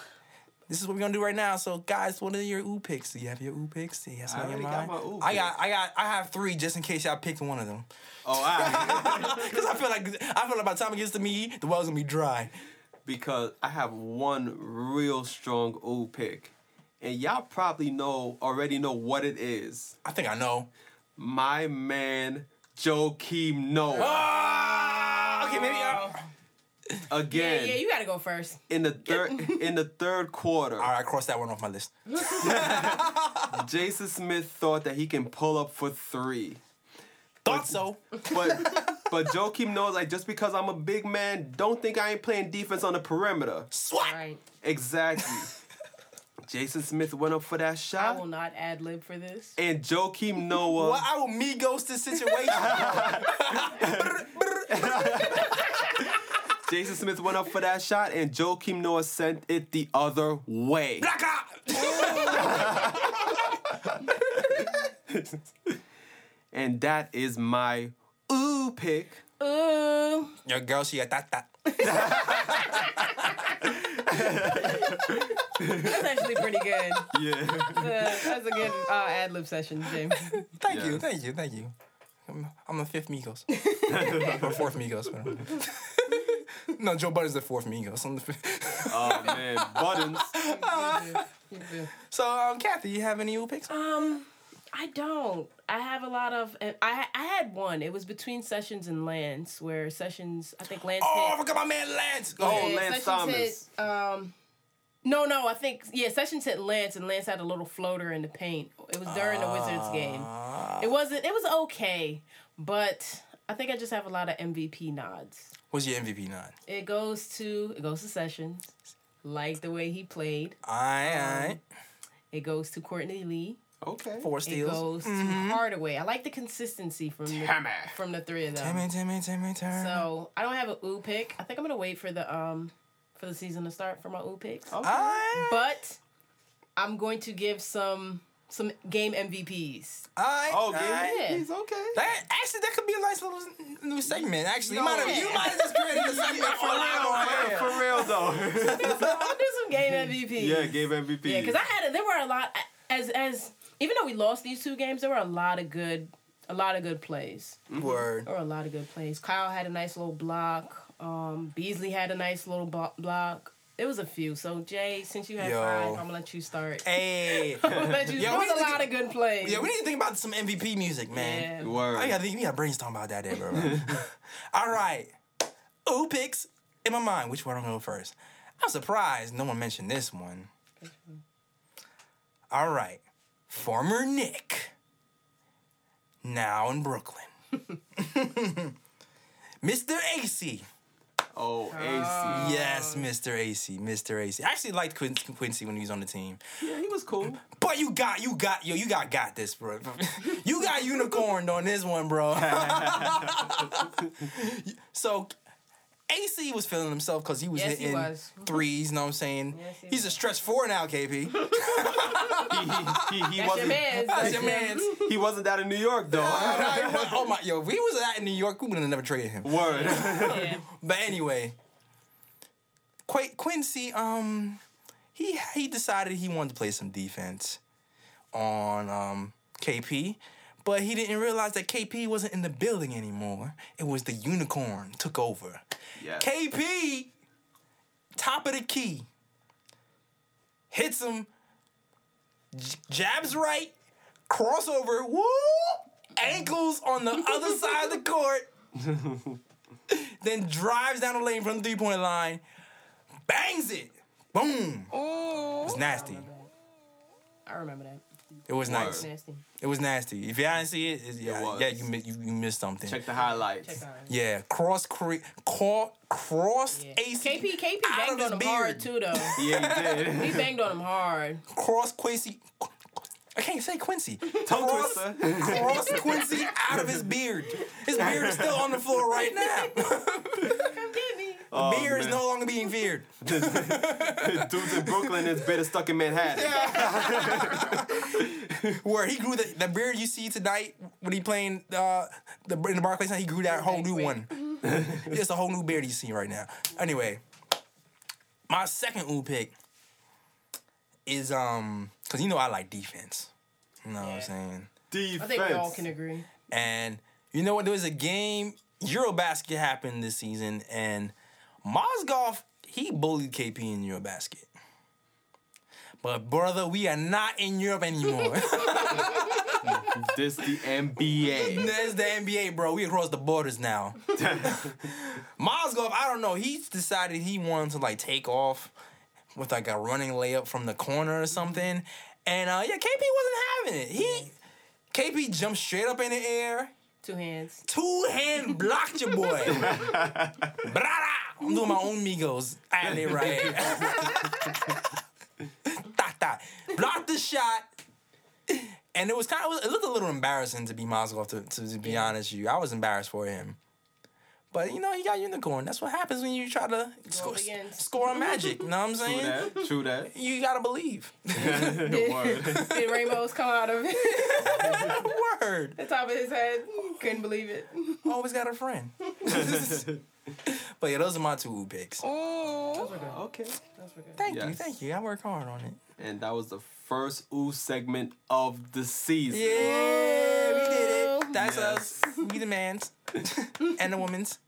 this is what we're gonna do right now. So guys, what are your ooh picks? Do you have your ooh picks? Do you have some I on your already got mind? my ooh I got, I got, I have three just in case y'all picked one of them. Oh, all right. Because I [LAUGHS] feel like I feel like by the time it gets to me, the well's gonna be dry. because I have one real strong ooh pick, and y'all probably know already know what it is. I think I know. My man Joakim Noah Ah, okay, maybe. I, Yeah, again yeah, you gotta go first. in the third [LAUGHS] in the third quarter. all right, cross that one off my list. [LAUGHS] Jason Smith thought that he can pull up for three. Thought so. But [LAUGHS] but Joakim knows like just because I'm a big man, don't think I ain't playing defense on the perimeter. Swat. Right. Exactly. Jason Smith went up for that shot. I will not ad lib for this. and Joakim Noah. Well, I will me ghost this situation. [LAUGHS] Jason Smith went up for that shot, and Joakim Noah sent it the other way. [LAUGHS] And that is my ooh pick. Ooh. Your girl, she a that that. [LAUGHS] That's actually pretty good. Yeah. Uh, that's a good uh, ad lib session, James. [LAUGHS] Thank you, Yes. thank you, thank you. I'm, I'm the fifth Migos. [LAUGHS] or fourth Migos. whatever. [LAUGHS] no, Joe Budden's the fourth Migos. I'm the fifth. oh man, Buttons. So, um, Kathy, you have any new picks? Um, I don't. I have a lot of. I I had one. It was between Sessions and Lance, where Sessions. I think Lance Oh, I hit. forgot my man Lance. Oh, ahead. Lance Sessions Thomas. hit. Um, No, no, I think yeah. Sessions hit Lance, and Lance had a little floater in the paint. It was during the Wizards game. It wasn't. It was okay, but I think I just have a lot of MVP nods. What's your MVP nod? It goes to it goes to Sessions, like the way he played. Alright, alright. It goes to Courtney Lee. Okay. Four It steals. goes Mm-hmm. to Hardaway. I like the consistency from the, from the three of them. Timmy, Timmy, Timmy, Timmy. So I don't have a ooh pick. I think I'm gonna wait for the um for the season to start for my ooh picks. Okay. Alright. But I'm going to give some some game MVPs. Alright. Oh, alright. Yeah. He's okay. That actually that could be a nice little new segment. Actually, you might have you might have just created a segment for [LAUGHS] oh, real. For real though. [LAUGHS] So I'll do some game MVPs. [LAUGHS] yeah, game MVP. Yeah, because I had there were a lot as as even though we lost these two games, there were a lot of good a lot of good plays. Word. There were a lot of good plays. Kyle had a nice little block. Um, Beasley had a nice little bo- block. It was a few. So Jay, since you had Yo. five, I'm gonna let you start. Hey. [LAUGHS] I'm gonna let you. Yo, there was a lot get- of good plays. Yeah, we need to think about some MVP music, man. Yeah. Word. I gotta think, we gotta brainstorm about that, there, bro. [LAUGHS] All right. Ooh, picks in my mind. Which one I'm gonna go first? I'm surprised no one mentioned this one. All right. Former Knick. Now in Brooklyn. [LAUGHS] Mr. Acy. Oh, Acy. Ah. Yes, Mr. Acy. Mr. Acy. I actually liked Quin- Quincy when he was on the team. Yeah, he was cool. But you got, you got, yo, you got, got this, bro. [LAUGHS] you got unicorned on this one, bro. [LAUGHS] so, Acy was feeling himself because he was Yes, he hitting was. threes. You know what I'm saying? Yes, he He's a was. stretch four now, KP. [LAUGHS] He, he, he, he That's your wasn't. man. That's your man's. He wasn't that in New York though. oh my, yo, if we was out in New York, we would have never traded him. Word. Yeah. [LAUGHS] But anyway, Qu- Quincy, um, he he decided he wanted to play some defense on um KP, but he didn't realize that KP wasn't in the building anymore. It was the unicorn took over. Yeah. KP, top of the key, hits him, j- jabs right, crossover, woo, ankles on the other [LAUGHS] side of the court, then drives down the lane from the three point line, bangs it, boom. It was nasty. I remember that. It was nice. Nasty. It was nasty. If you didn't see it, it's, yeah, was. yeah, you, you you missed something. Check the highlights. Check out. Yeah, cross cre- cro- cross Yeah. Acy. KP KP out banged on him hard too though. [LAUGHS] Yeah, he did. [LAUGHS] he banged on him hard. cross Quincy. I can't say Quincy. [LAUGHS] Cross, cross Quincy out of his beard. His beard is still on the floor right now. Come get me. Oh, beard is man. no longer being feared. [LAUGHS] Dudes in Brooklyn is better stuck in Manhattan. [LAUGHS] Where he grew the, the beard you see tonight when he playing uh, the in the Barclays Center, he grew that whole new one. [LAUGHS] it's a whole new beard you see right now. Anyway, my second ooh pick is um because you know I like defense. You know what I'm saying? Defense. I think we all can agree. And you know what? There was a game, Eurobasket happened this season, and Mozgov, he bullied KP in Eurobasket. But brother, we are not in Europe anymore. [LAUGHS] This the NBA. That's the NBA, bro. We across the borders now. [LAUGHS] Mozgov, I don't know. He's decided he wanted to like take off with like a running layup from the corner or something. And uh yeah, KP wasn't having it. He KP jumped straight up in the air. Two hands. Two hand blocked your boy. [LAUGHS] Brada! I'm doing my own Migos. And they right. [LAUGHS] ta, ta. Blocked the shot. And it was kind of, it looked a little embarrassing to be Mozgov, to, to, to be honest with you. I was embarrassed for him. But, you know, he got unicorn. That's what happens when you try to score, begins. score on magic. You know what I'm saying? True saying? that. True that. [LAUGHS] You gotta believe. [LAUGHS] Word. [LAUGHS] Did rainbows come out of it? Word. the top of his head? Couldn't believe it. Always got a friend. but yeah, those are my two ooh picks. Those were good. Okay. Those were good. Thank you, thank you. I work hard on it. And that was the first ooh segment of the season. Yeah, we did it. That's us. We the man's [LAUGHS] and the woman's.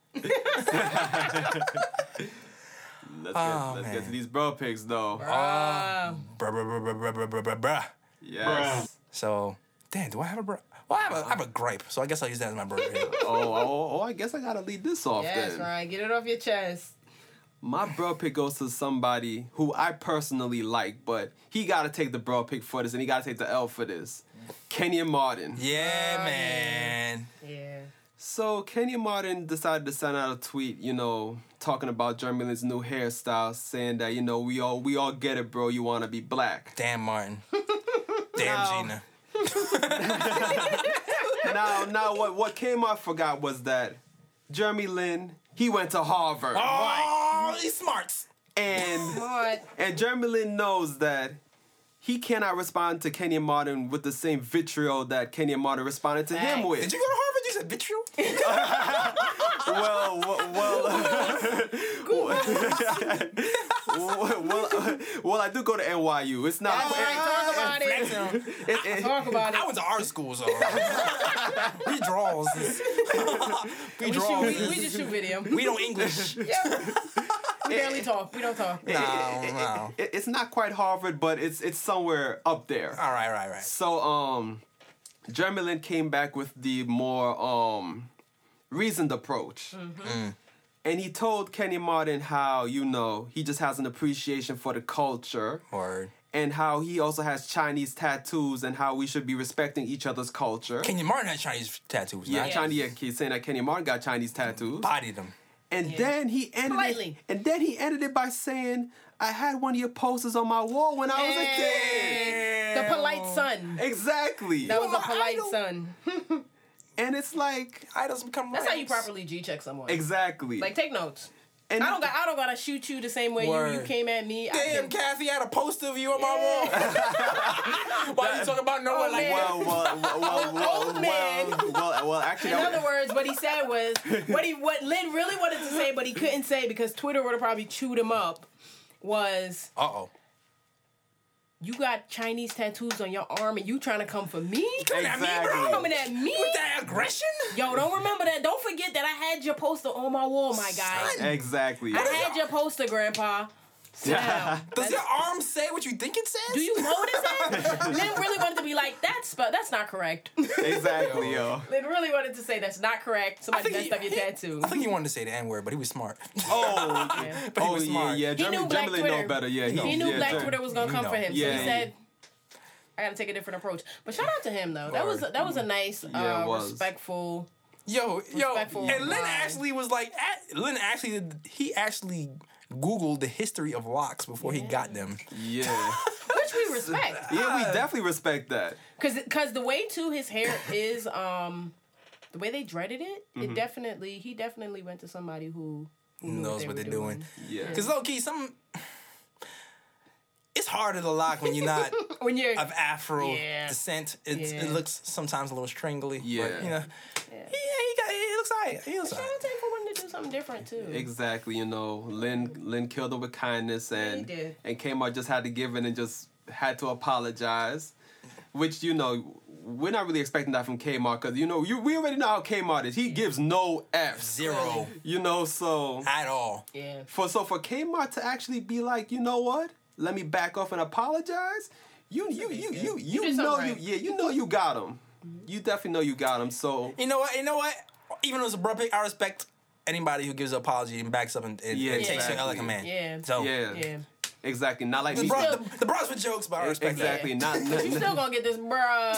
Let's, oh, get, let's get to these bro pigs, though. Bruh. Bruh, bruh, bruh, bruh, bruh, bruh, bruh. Yes. Bruh. So, damn, do I have a bro? Well, I have a, I have a gripe, so I guess I'll use that as my bro. [LAUGHS] oh, oh, oh, I guess I gotta lead this off yes, then. Yes, Ryan, get it off your chest. My bro pick goes to somebody who I personally like, but he got to take the bro pick for this, and he got to take the L for this. Kenyon Martin. Yeah, Oh, man. Yeah. So Kenyon Martin decided to send out a tweet, you know, talking about Jeremy Lin's new hairstyle, saying that you know we all we all get it, bro. You want to be black. Damn, Martin. [LAUGHS] Damn, Now- Gina. [LAUGHS] now, now what what Kmart forgot was that Jeremy Lin he went to Harvard, Oh, he's smarts. and [LAUGHS] What? and Jeremy Lin knows that. He cannot respond to Kenyon Martin with the same vitriol that Kenyon Martin responded to him with. Did you go to Harvard? You said vitriol? [LAUGHS] well, well, [LAUGHS] well, well, [LAUGHS] well, I do go to NYU. It's not. That's right. Talk about it. Flexing. it- it- Talk about it. I went to art school, so [LAUGHS] we draws. [LAUGHS] we We, shoot, we, we just shoot video. We don't English. We barely talk. We don't talk. No, no. it- it's not quite Harvard, but it's it's somewhere up there. All right, right, right. So um, Jeremy Lin came back with the more um reasoned approach. And he told Kenny Martin how, you know, he just has an appreciation for the culture Word. and how he also has Chinese tattoos and how we should be respecting each other's culture. Kenyon Martin had Chinese tattoos. yeah, not Chinese, yeah, he's saying that Kenny Martin got Chinese tattoos. bodied them. And Yeah. then he ended it, and then he ended it by saying, I had one of your posters on my wall when I was a kid. The polite son. Exactly. That was my a polite son. [LAUGHS] and it's like Idols become That's how you properly G check someone. exactly. Like take notes. and I don't got I don't gotta shoot you the same way you, you came at me. Damn, can- Kathy had a poster of you on my wall. [LAUGHS] [LAUGHS] Why you talking about no one like man. well, well, well, well, well, Old man. well, well, well, actually, In that- other words, what he said was what he what Lin really wanted to say, but he couldn't say because Twitter would have probably chewed him up. Was Uh oh. You got Chinese tattoos on your arm and you trying to come for me? Coming at me, bro. Coming at me? With that aggression? Yo, don't remember that. Don't forget that I had your poster on my wall, my guy. Son. exactly. I had your poster, Grandpa. Sit. Does your arm say what you think it says? Do you notice that? Lin really wanted to be like, that's but that's not correct. exactly, yo. Lin really wanted to say that's not correct. Somebody messed up your tattoo. I think he wanted to say the N word, but he was smart. Oh, Yeah. [LAUGHS] But he oh was yeah, smart. yeah. He Jeremy, knew Black Twitter. know better. Yeah, He knew yeah, Black Jer- Twitter was gonna come know. for him, so he said, "I gotta take a different approach." But shout out to him though. That was that was a nice, Yeah, uh, was. respectful. Yo, yo, Respectful and Lin actually was like, at, Lin actually, he actually Googled the history of locks before he got them. Yeah, [LAUGHS] Which we respect, yeah. We definitely respect that. cause cause the way to his hair is, um, the way they dreaded it, Mm-hmm. it definitely he definitely went to somebody who, who knew knows they what they're doing. Yeah. Because low key, some it's harder to lock when you're not [LAUGHS] When you're of Afro Yeah. descent. It's, Yeah. It looks sometimes a little strangly. Yeah. But, you know, yeah. he. He looks alright. He looks shout alright. to him for wanting to do something different too. Exactly, you know, Lin Lin killed him with kindness and he did. and Kmart just had to give in and just had to apologize. Which, you know, we're not really expecting that from Kmart because you know, you we already know how Kmart is. He gives no F Zero You know, so at all. Yeah. for so for Kmart to actually be like, you know what? Let me back off and apologize. You you you you you, did know something you yeah, you know you got him. You definitely know you got him. So You know what? You know what? Even though it's a bro pick, I respect anybody who gives an apology and backs up and, and, Yeah, and takes it exactly. like a man. Yeah. So yeah, Yeah. exactly. Not like the, me. bro, still- the, the bros with jokes, but I respect that. exactly. Not, not You still gonna get this, bro.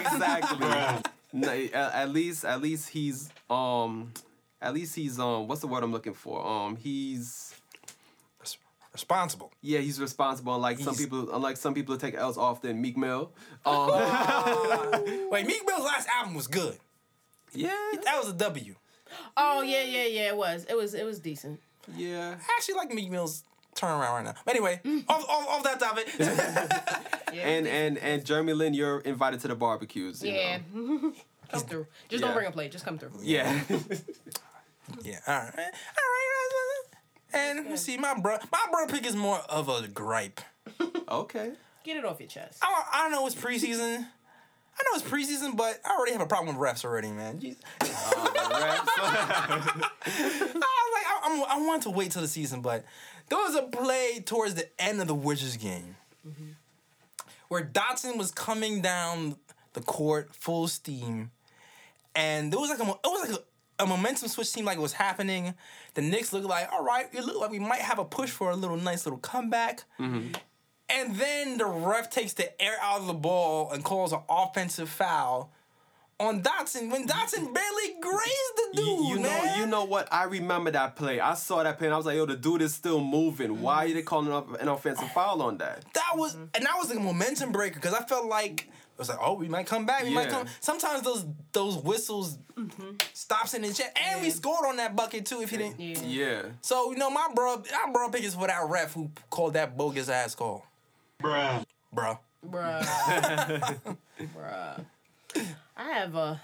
exactly. [LAUGHS] No, at, at least, at least he's um, at least he's um, what's the word I'm looking for? Um, he's Responsible. yeah, he's responsible. Unlike some people, unlike some people who take L's often. Meek Mill. Um, [LAUGHS] Wait, Meek Mill's last album was good. Yeah, That was a W. Oh yeah, yeah, yeah. It was. It was. It was decent. yeah. I actually like Meek Mill's turnaround right now. But anyway, mm. off, off, off that topic. [LAUGHS] Yeah, And and and Jeremy Lin, you're invited to the barbecues. You yeah. Know? [LAUGHS] come through. Just Yeah. don't bring a plate. Just come through. Yeah. yeah, [LAUGHS] all right. All right. And let's see, my bro, my bro pick is more of a gripe. okay. Get it off your chest. I, I don't know it's preseason. I know it's preseason, but I already have a problem with refs already, man. Jeez. Oh, [LAUGHS] I was like, I, I'm, I want to wait till the season, but there was a play towards the end of the Wizards game mm-hmm. where Dotson was coming down the court full steam, and there was like a, it was like a, a momentum switch seemed like it was happening. The Knicks looked like, all right, it looked like we might have a push for a little nice little comeback. Mm-hmm. And then the ref takes the air out of the ball and calls an offensive foul on Dotson when Dotson barely grazed the dude. You, you know, you know what? I remember that play. I saw that play and I was like, yo, the dude is still moving. Why are they calling up an offensive foul on that? that was and that was a momentum breaker because I felt like it was like, oh, we might come back. We might come. Sometimes those those whistles stops in the chat, and we scored on that bucket too. If he didn't, Yeah. Yeah. so you know, my bro, my bro pick is for that ref who called that bogus ass call, bruh, bruh. Bruh. [LAUGHS] Bruh. I have a.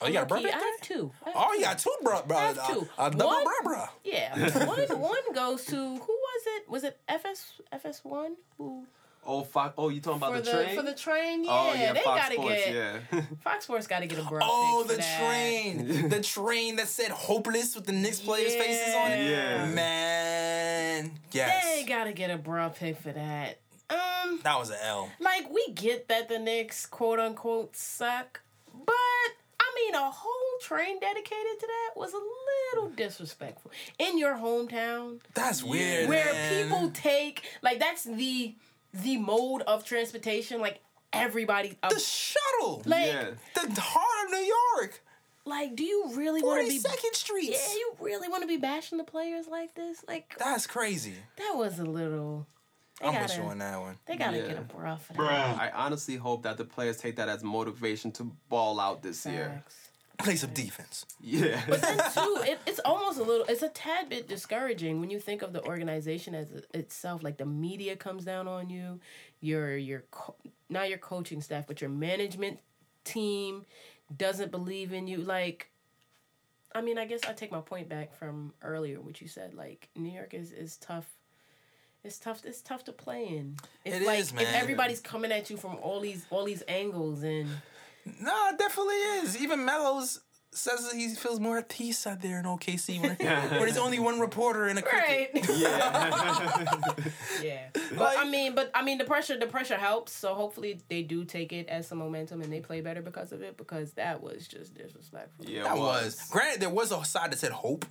Oh, you got a bruh I pick? have there? two. I have Oh, you got two bruh, bruh. I have two. A, a double One- bruh, bruh. Yeah, [LAUGHS] one one goes to who was it? Was it FS FS one who Oh, fuck. Oh, you talking about the, the train? for the train? Yeah, oh, yeah, they Fox gotta Sports, get yeah. [LAUGHS] Fox Sports got to get a bro. Oh, pick the for that. train, the train that said hopeless with the Knicks players' faces on it. Yeah. Man, yes, They gotta get a bro pick for that. Um, that was an L. like we get that the Knicks quote unquote suck, but I mean a whole train dedicated to that was a little disrespectful in your hometown. That's weird. where man. people take like that's the the mode of transportation like everybody up, the shuttle, like Yeah. the heart of New York, like do you really want to be Second Street. yeah you really want to be bashing the players like this like That's crazy. that was a little they I'm gotta, with you on that one. they gotta Yeah. get a bro for that I honestly hope that the players take that as motivation to ball out this year. Facts. Play some defense. Yeah. But then [LAUGHS] too, it, it's almost a little, it's a tad bit discouraging when you think of the organization as itself. Like the media comes down on you, your your co- not your coaching staff, but your management team doesn't believe in you. Like, I mean, I guess I take my point back from earlier, what you said. Like New York is is tough. It's tough. It's tough to play in. It's It like is, man. if everybody's coming at you from all these all these angles and No, it definitely is. Even Melo's says that he feels more at peace out there in OKC where, [LAUGHS] where there's only one reporter in a cricket. right. [LAUGHS] Yeah. [LAUGHS] yeah. But I mean, but I mean, the pressure, the pressure helps. So hopefully they do take it as some momentum and they play better because of it. Because that was just disrespectful. yeah, That it was. Granted, there was a side that said hope,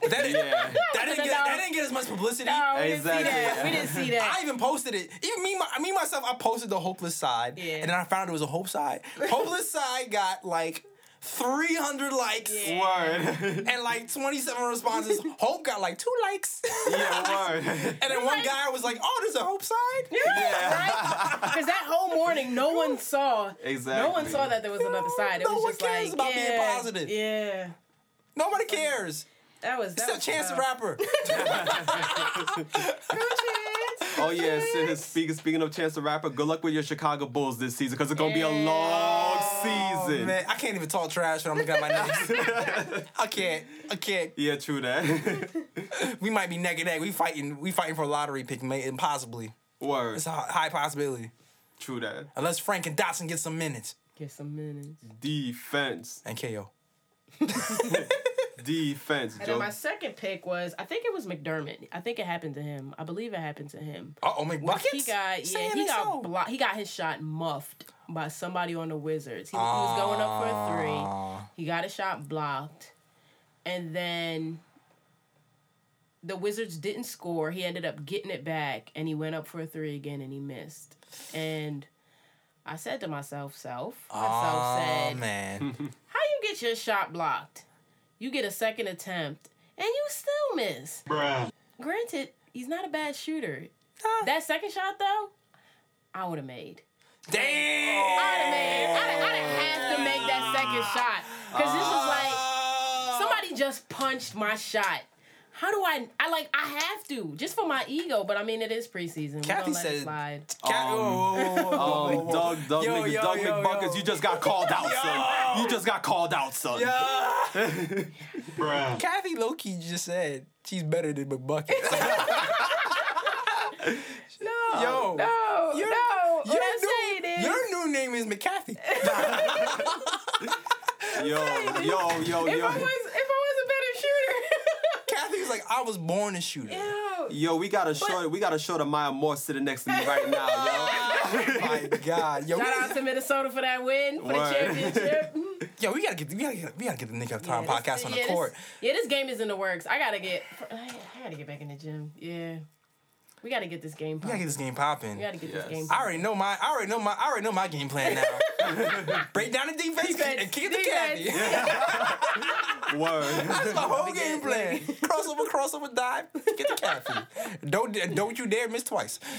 but that didn't, Yeah. that, didn't get, that didn't get as much publicity. No, we Exactly. didn't see that. We didn't see that. I even posted it. Even me, my, me myself, I posted the hopeless side, Yeah. and then I found it was a hope side. Hopeless side got like 300 likes Yeah. Word. and like 27 responses. [LAUGHS] Hope got like two likes, yeah, word. [LAUGHS] and then one guy was like, "Oh, there's a hope side." yeah. Because that whole morning, no one saw. Exactly. No one saw that there was another side. It No was one just cares like about being yeah, positive. Yeah. Nobody cares. That was that Except was Chance the. Rapper. [LAUGHS] Oh yeah, so speaking speaking of Chance the Rapper, good luck with your Chicago Bulls this season because it's gonna be a Yeah. Long Oh, man, I can't even talk trash when I'm looking at my Knicks. [LAUGHS] I can't. I can't. Yeah, true that. [LAUGHS] We might be neck and neck. We fighting. We fighting for a lottery pick, may impossibly. Word. It's a high possibility. True that. Unless Frank and Dotson get some minutes Get some minutes. Defense. and KO. [LAUGHS] Defense. And Joe. then my second pick was I think it was McDermott. I think it happened to him. I believe it happened to him. Oh, When McBuckets. He got yeah, Saying he got so. blo- he got his shot muffed by somebody on the Wizards. He, he was going up for a three. He got a shot blocked, and then the Wizards didn't score. He ended up getting it back, and he went up for a three again, and he missed. And I said to myself, self, myself Oh said, man. [LAUGHS] how you get your shot blocked? You get a second attempt and you still miss. Granted, he's not a bad shooter. That second shot though, I would have made. Damn. I'd have made. I'd, I'd have to make that second shot because this is like somebody just punched my shot. How do I? I like. I have to just for my ego. But I mean, it is preseason. We Kathy gonna let it said- slide. Cat- Um, whoa. Doug, Doug, Yo, Mc, yo, Doug yo, McBuckets, yo. you just got called out, son. You just got called out, son. Kathy Loki just said she's better than McBuckets. [LAUGHS] No, Yo, no, your- no. What Your new name is McCathy. Yo, [LAUGHS] yo, yo, if yo. I was, if I was a better shooter. [LAUGHS] Kathy's like, I was born a shooter. Ew. Yo, we gotta show we gotta show the Maya Moore sitting next to me right now, yo. [LAUGHS] My God, yo, Shout out to Minnesota for that win for Word. the championship. Mm. Yo, we gotta get we gotta get we gotta get the Knick of Time Yeah, podcast this- on yeah, the this- court. yeah, this game is in the works. I gotta get. I gotta get back in the gym. Yeah, we gotta get this game. We gotta get this game popping. We gotta get Yes. this game. I already know my I already know my I already know my game plan now. [LAUGHS] Break down the defense, Defense, and kick it to defense. [LAUGHS] Kathy. Word. [LAUGHS] That's my whole game plan. Crossover, crossover, dive, get the Kathy. Don't don't you dare miss twice. [LAUGHS]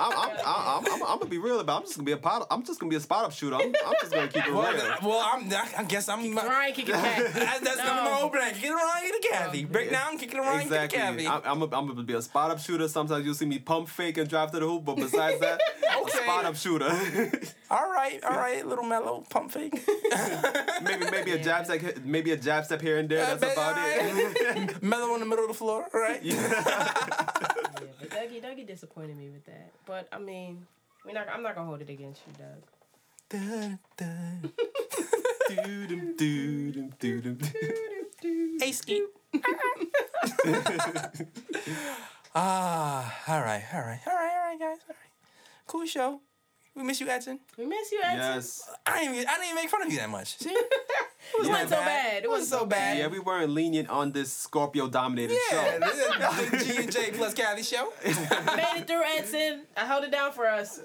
I'm, I'm, I'm, I'm, I'm gonna be real about. It. I'm just gonna be a pot. I'm just gonna be a spot up shooter. I'm, I'm just gonna keep it Well, real. th- well, I'm I guess I'm my, Ryan kicking [LAUGHS] cat. that's, that's gonna be my No. whole plan. Kick it around, get the Kathy. Break down, kick it around, Exactly. get the Kathy. I'm, I'm, a, I'm gonna be a spot up shooter. Sometimes you'll see me pump fake and drive to the hoop, but besides that, Okay. a spot up shooter. all right, all right, little mellow pump fake. maybe maybe a jab step, maybe a jab step here and there. That's baby, about it. [LAUGHS] mellow in the middle of the floor, all right? Yeah, yeah but Dougie, Dougie disappointed me with that. But I mean, we're not. I'm not gonna hold it against you, Doug. Dun, dun. [LAUGHS] Doo-dum, doo-dum, doo-dum. Hey, Skeet. [LAUGHS] ah, all right, all right, all right, all right, guys, all right. Cool show. We miss you, Edson. We miss you, Edson. Yes. I didn't, even, I didn't even make fun of you that much. [LAUGHS] See? It wasn't so bad. It wasn't so bad. Yeah, we weren't lenient on this Scorpio dominated Yeah, show. this [LAUGHS] is the G and J plus Kathy show. [LAUGHS] Made it through, Edson. I held it down for us.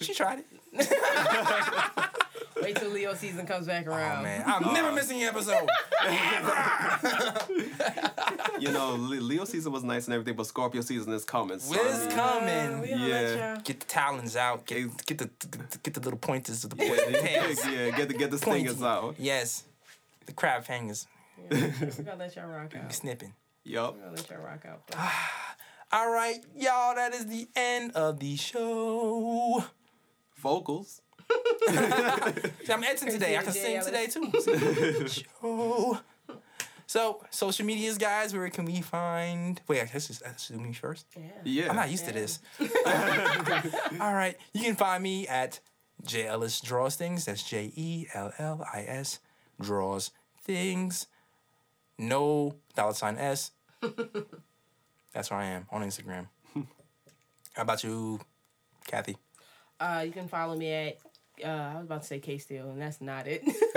She tried it. [LAUGHS] Wait till Leo season comes back oh, around. Oh man, I'm never oh. missing an episode. [LAUGHS] You know, Leo season was nice and everything, but Scorpio season is coming. So, I It's mean, coming. We Yeah. Get the talons out. Get get the get the little pointers of the yeah, [LAUGHS] yeah, get the get the Pointy. stingers out. Yes, the crab fingers We're gonna let y'all rock out. snipping. Yup. We're gonna let y'all rock out. All right, y'all. That is the end of the show. Vocals. [LAUGHS] See, I'm editing today. I can sing today too. [LAUGHS] show. So, social medias, guys. Where can we find? Wait, I guess this is do me first. Yeah. Yeah. I'm not used to this. [LAUGHS] All right. You can find me at J Ellis Draws Things. That's J E L L I S Draws Things. No dollar sign S. That's where I am on Instagram. How about you, Kathy? Uh, you can follow me at. Uh, I was about to say K Steel, and that's not it. [LAUGHS] [LAUGHS]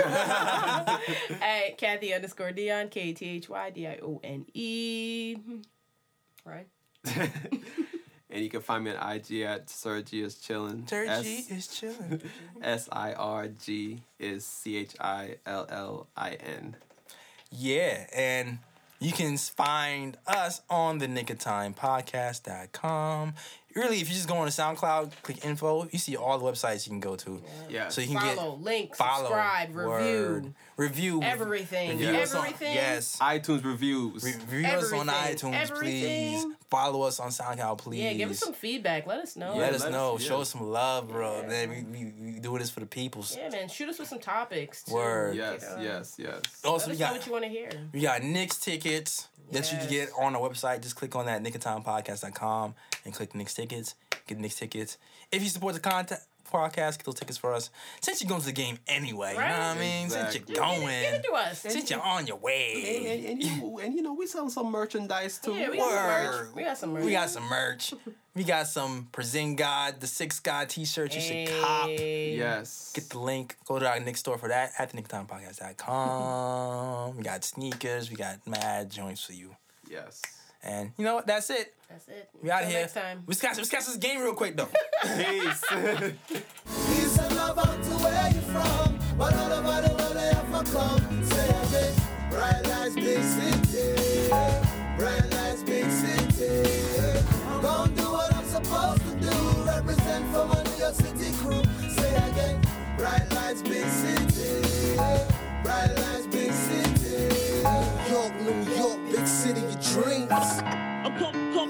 at Kathy underscore Dion K T H Y D I O N E. Right. [LAUGHS] And you can find me on IG at Sergi is chillin. Sergi is chilling. S I R G is C H I L L I N. Yeah, and you can find us on the Knick of Time podcast.com. Really, if you just go on to SoundCloud, click info, you see all the websites you can go to. Yeah. So you can get Follow, link, follow, subscribe, word, review, review, everything, review us on- everything. yes, iTunes reviews. Re- review us on Everything, iTunes, please. Everything. Follow us on SoundCloud, please. Yeah, give us some feedback. Let us know. Let Yeah, us know. us- Show yeah. us some love, bro. Man, we, we, we doing this for the people. Yeah, man. Shoot us with some topics. Too. Word. yes, You know? yes, yes. Also, Let we us know got what you want to hear. We got Knicks tickets that you can get on our website. Just click on that knickoftimepodcast.com and click Knicks tickets. Get Knicks tickets. If you support the content podcast, get those tickets for us. Since you're going to the game anyway, you know what I Right. mean? Since you're going, Give going, it to us. since you're on your way. and, and, you, [LAUGHS] and you know, we sell some merchandise too. Yeah, we got some merch. We got some merch. We got some merch. We got some Present God, the Six God t-shirt you should cop. Yes. Get the link. Go to our Knick store for that at the knickoftimepodcast.com. [LAUGHS] we got sneakers. We got mad joints for you. yes. And you know what? That's it. That's it. We out Till here. next time. We scratch, we scratch this game real quick though. Peace. [LAUGHS] Peace and love out to where you from. But all over the world they have come. Say again, bright lights, big city. Bright lights, big city. Gonna do what I'm supposed to do. Represent for my New York City crew.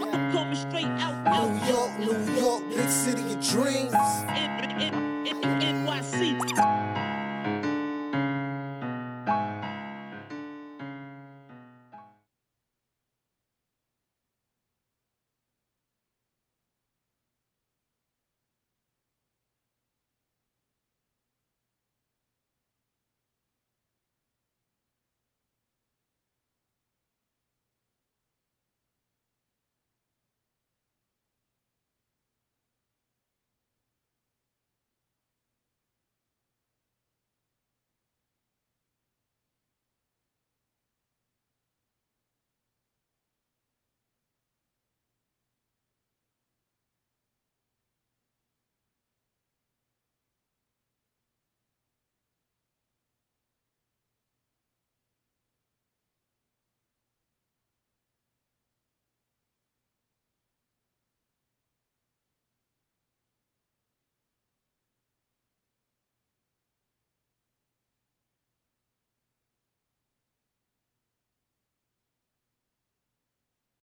Call me straight out. out New York, New York, big city of dreams. N- N- N- NYC.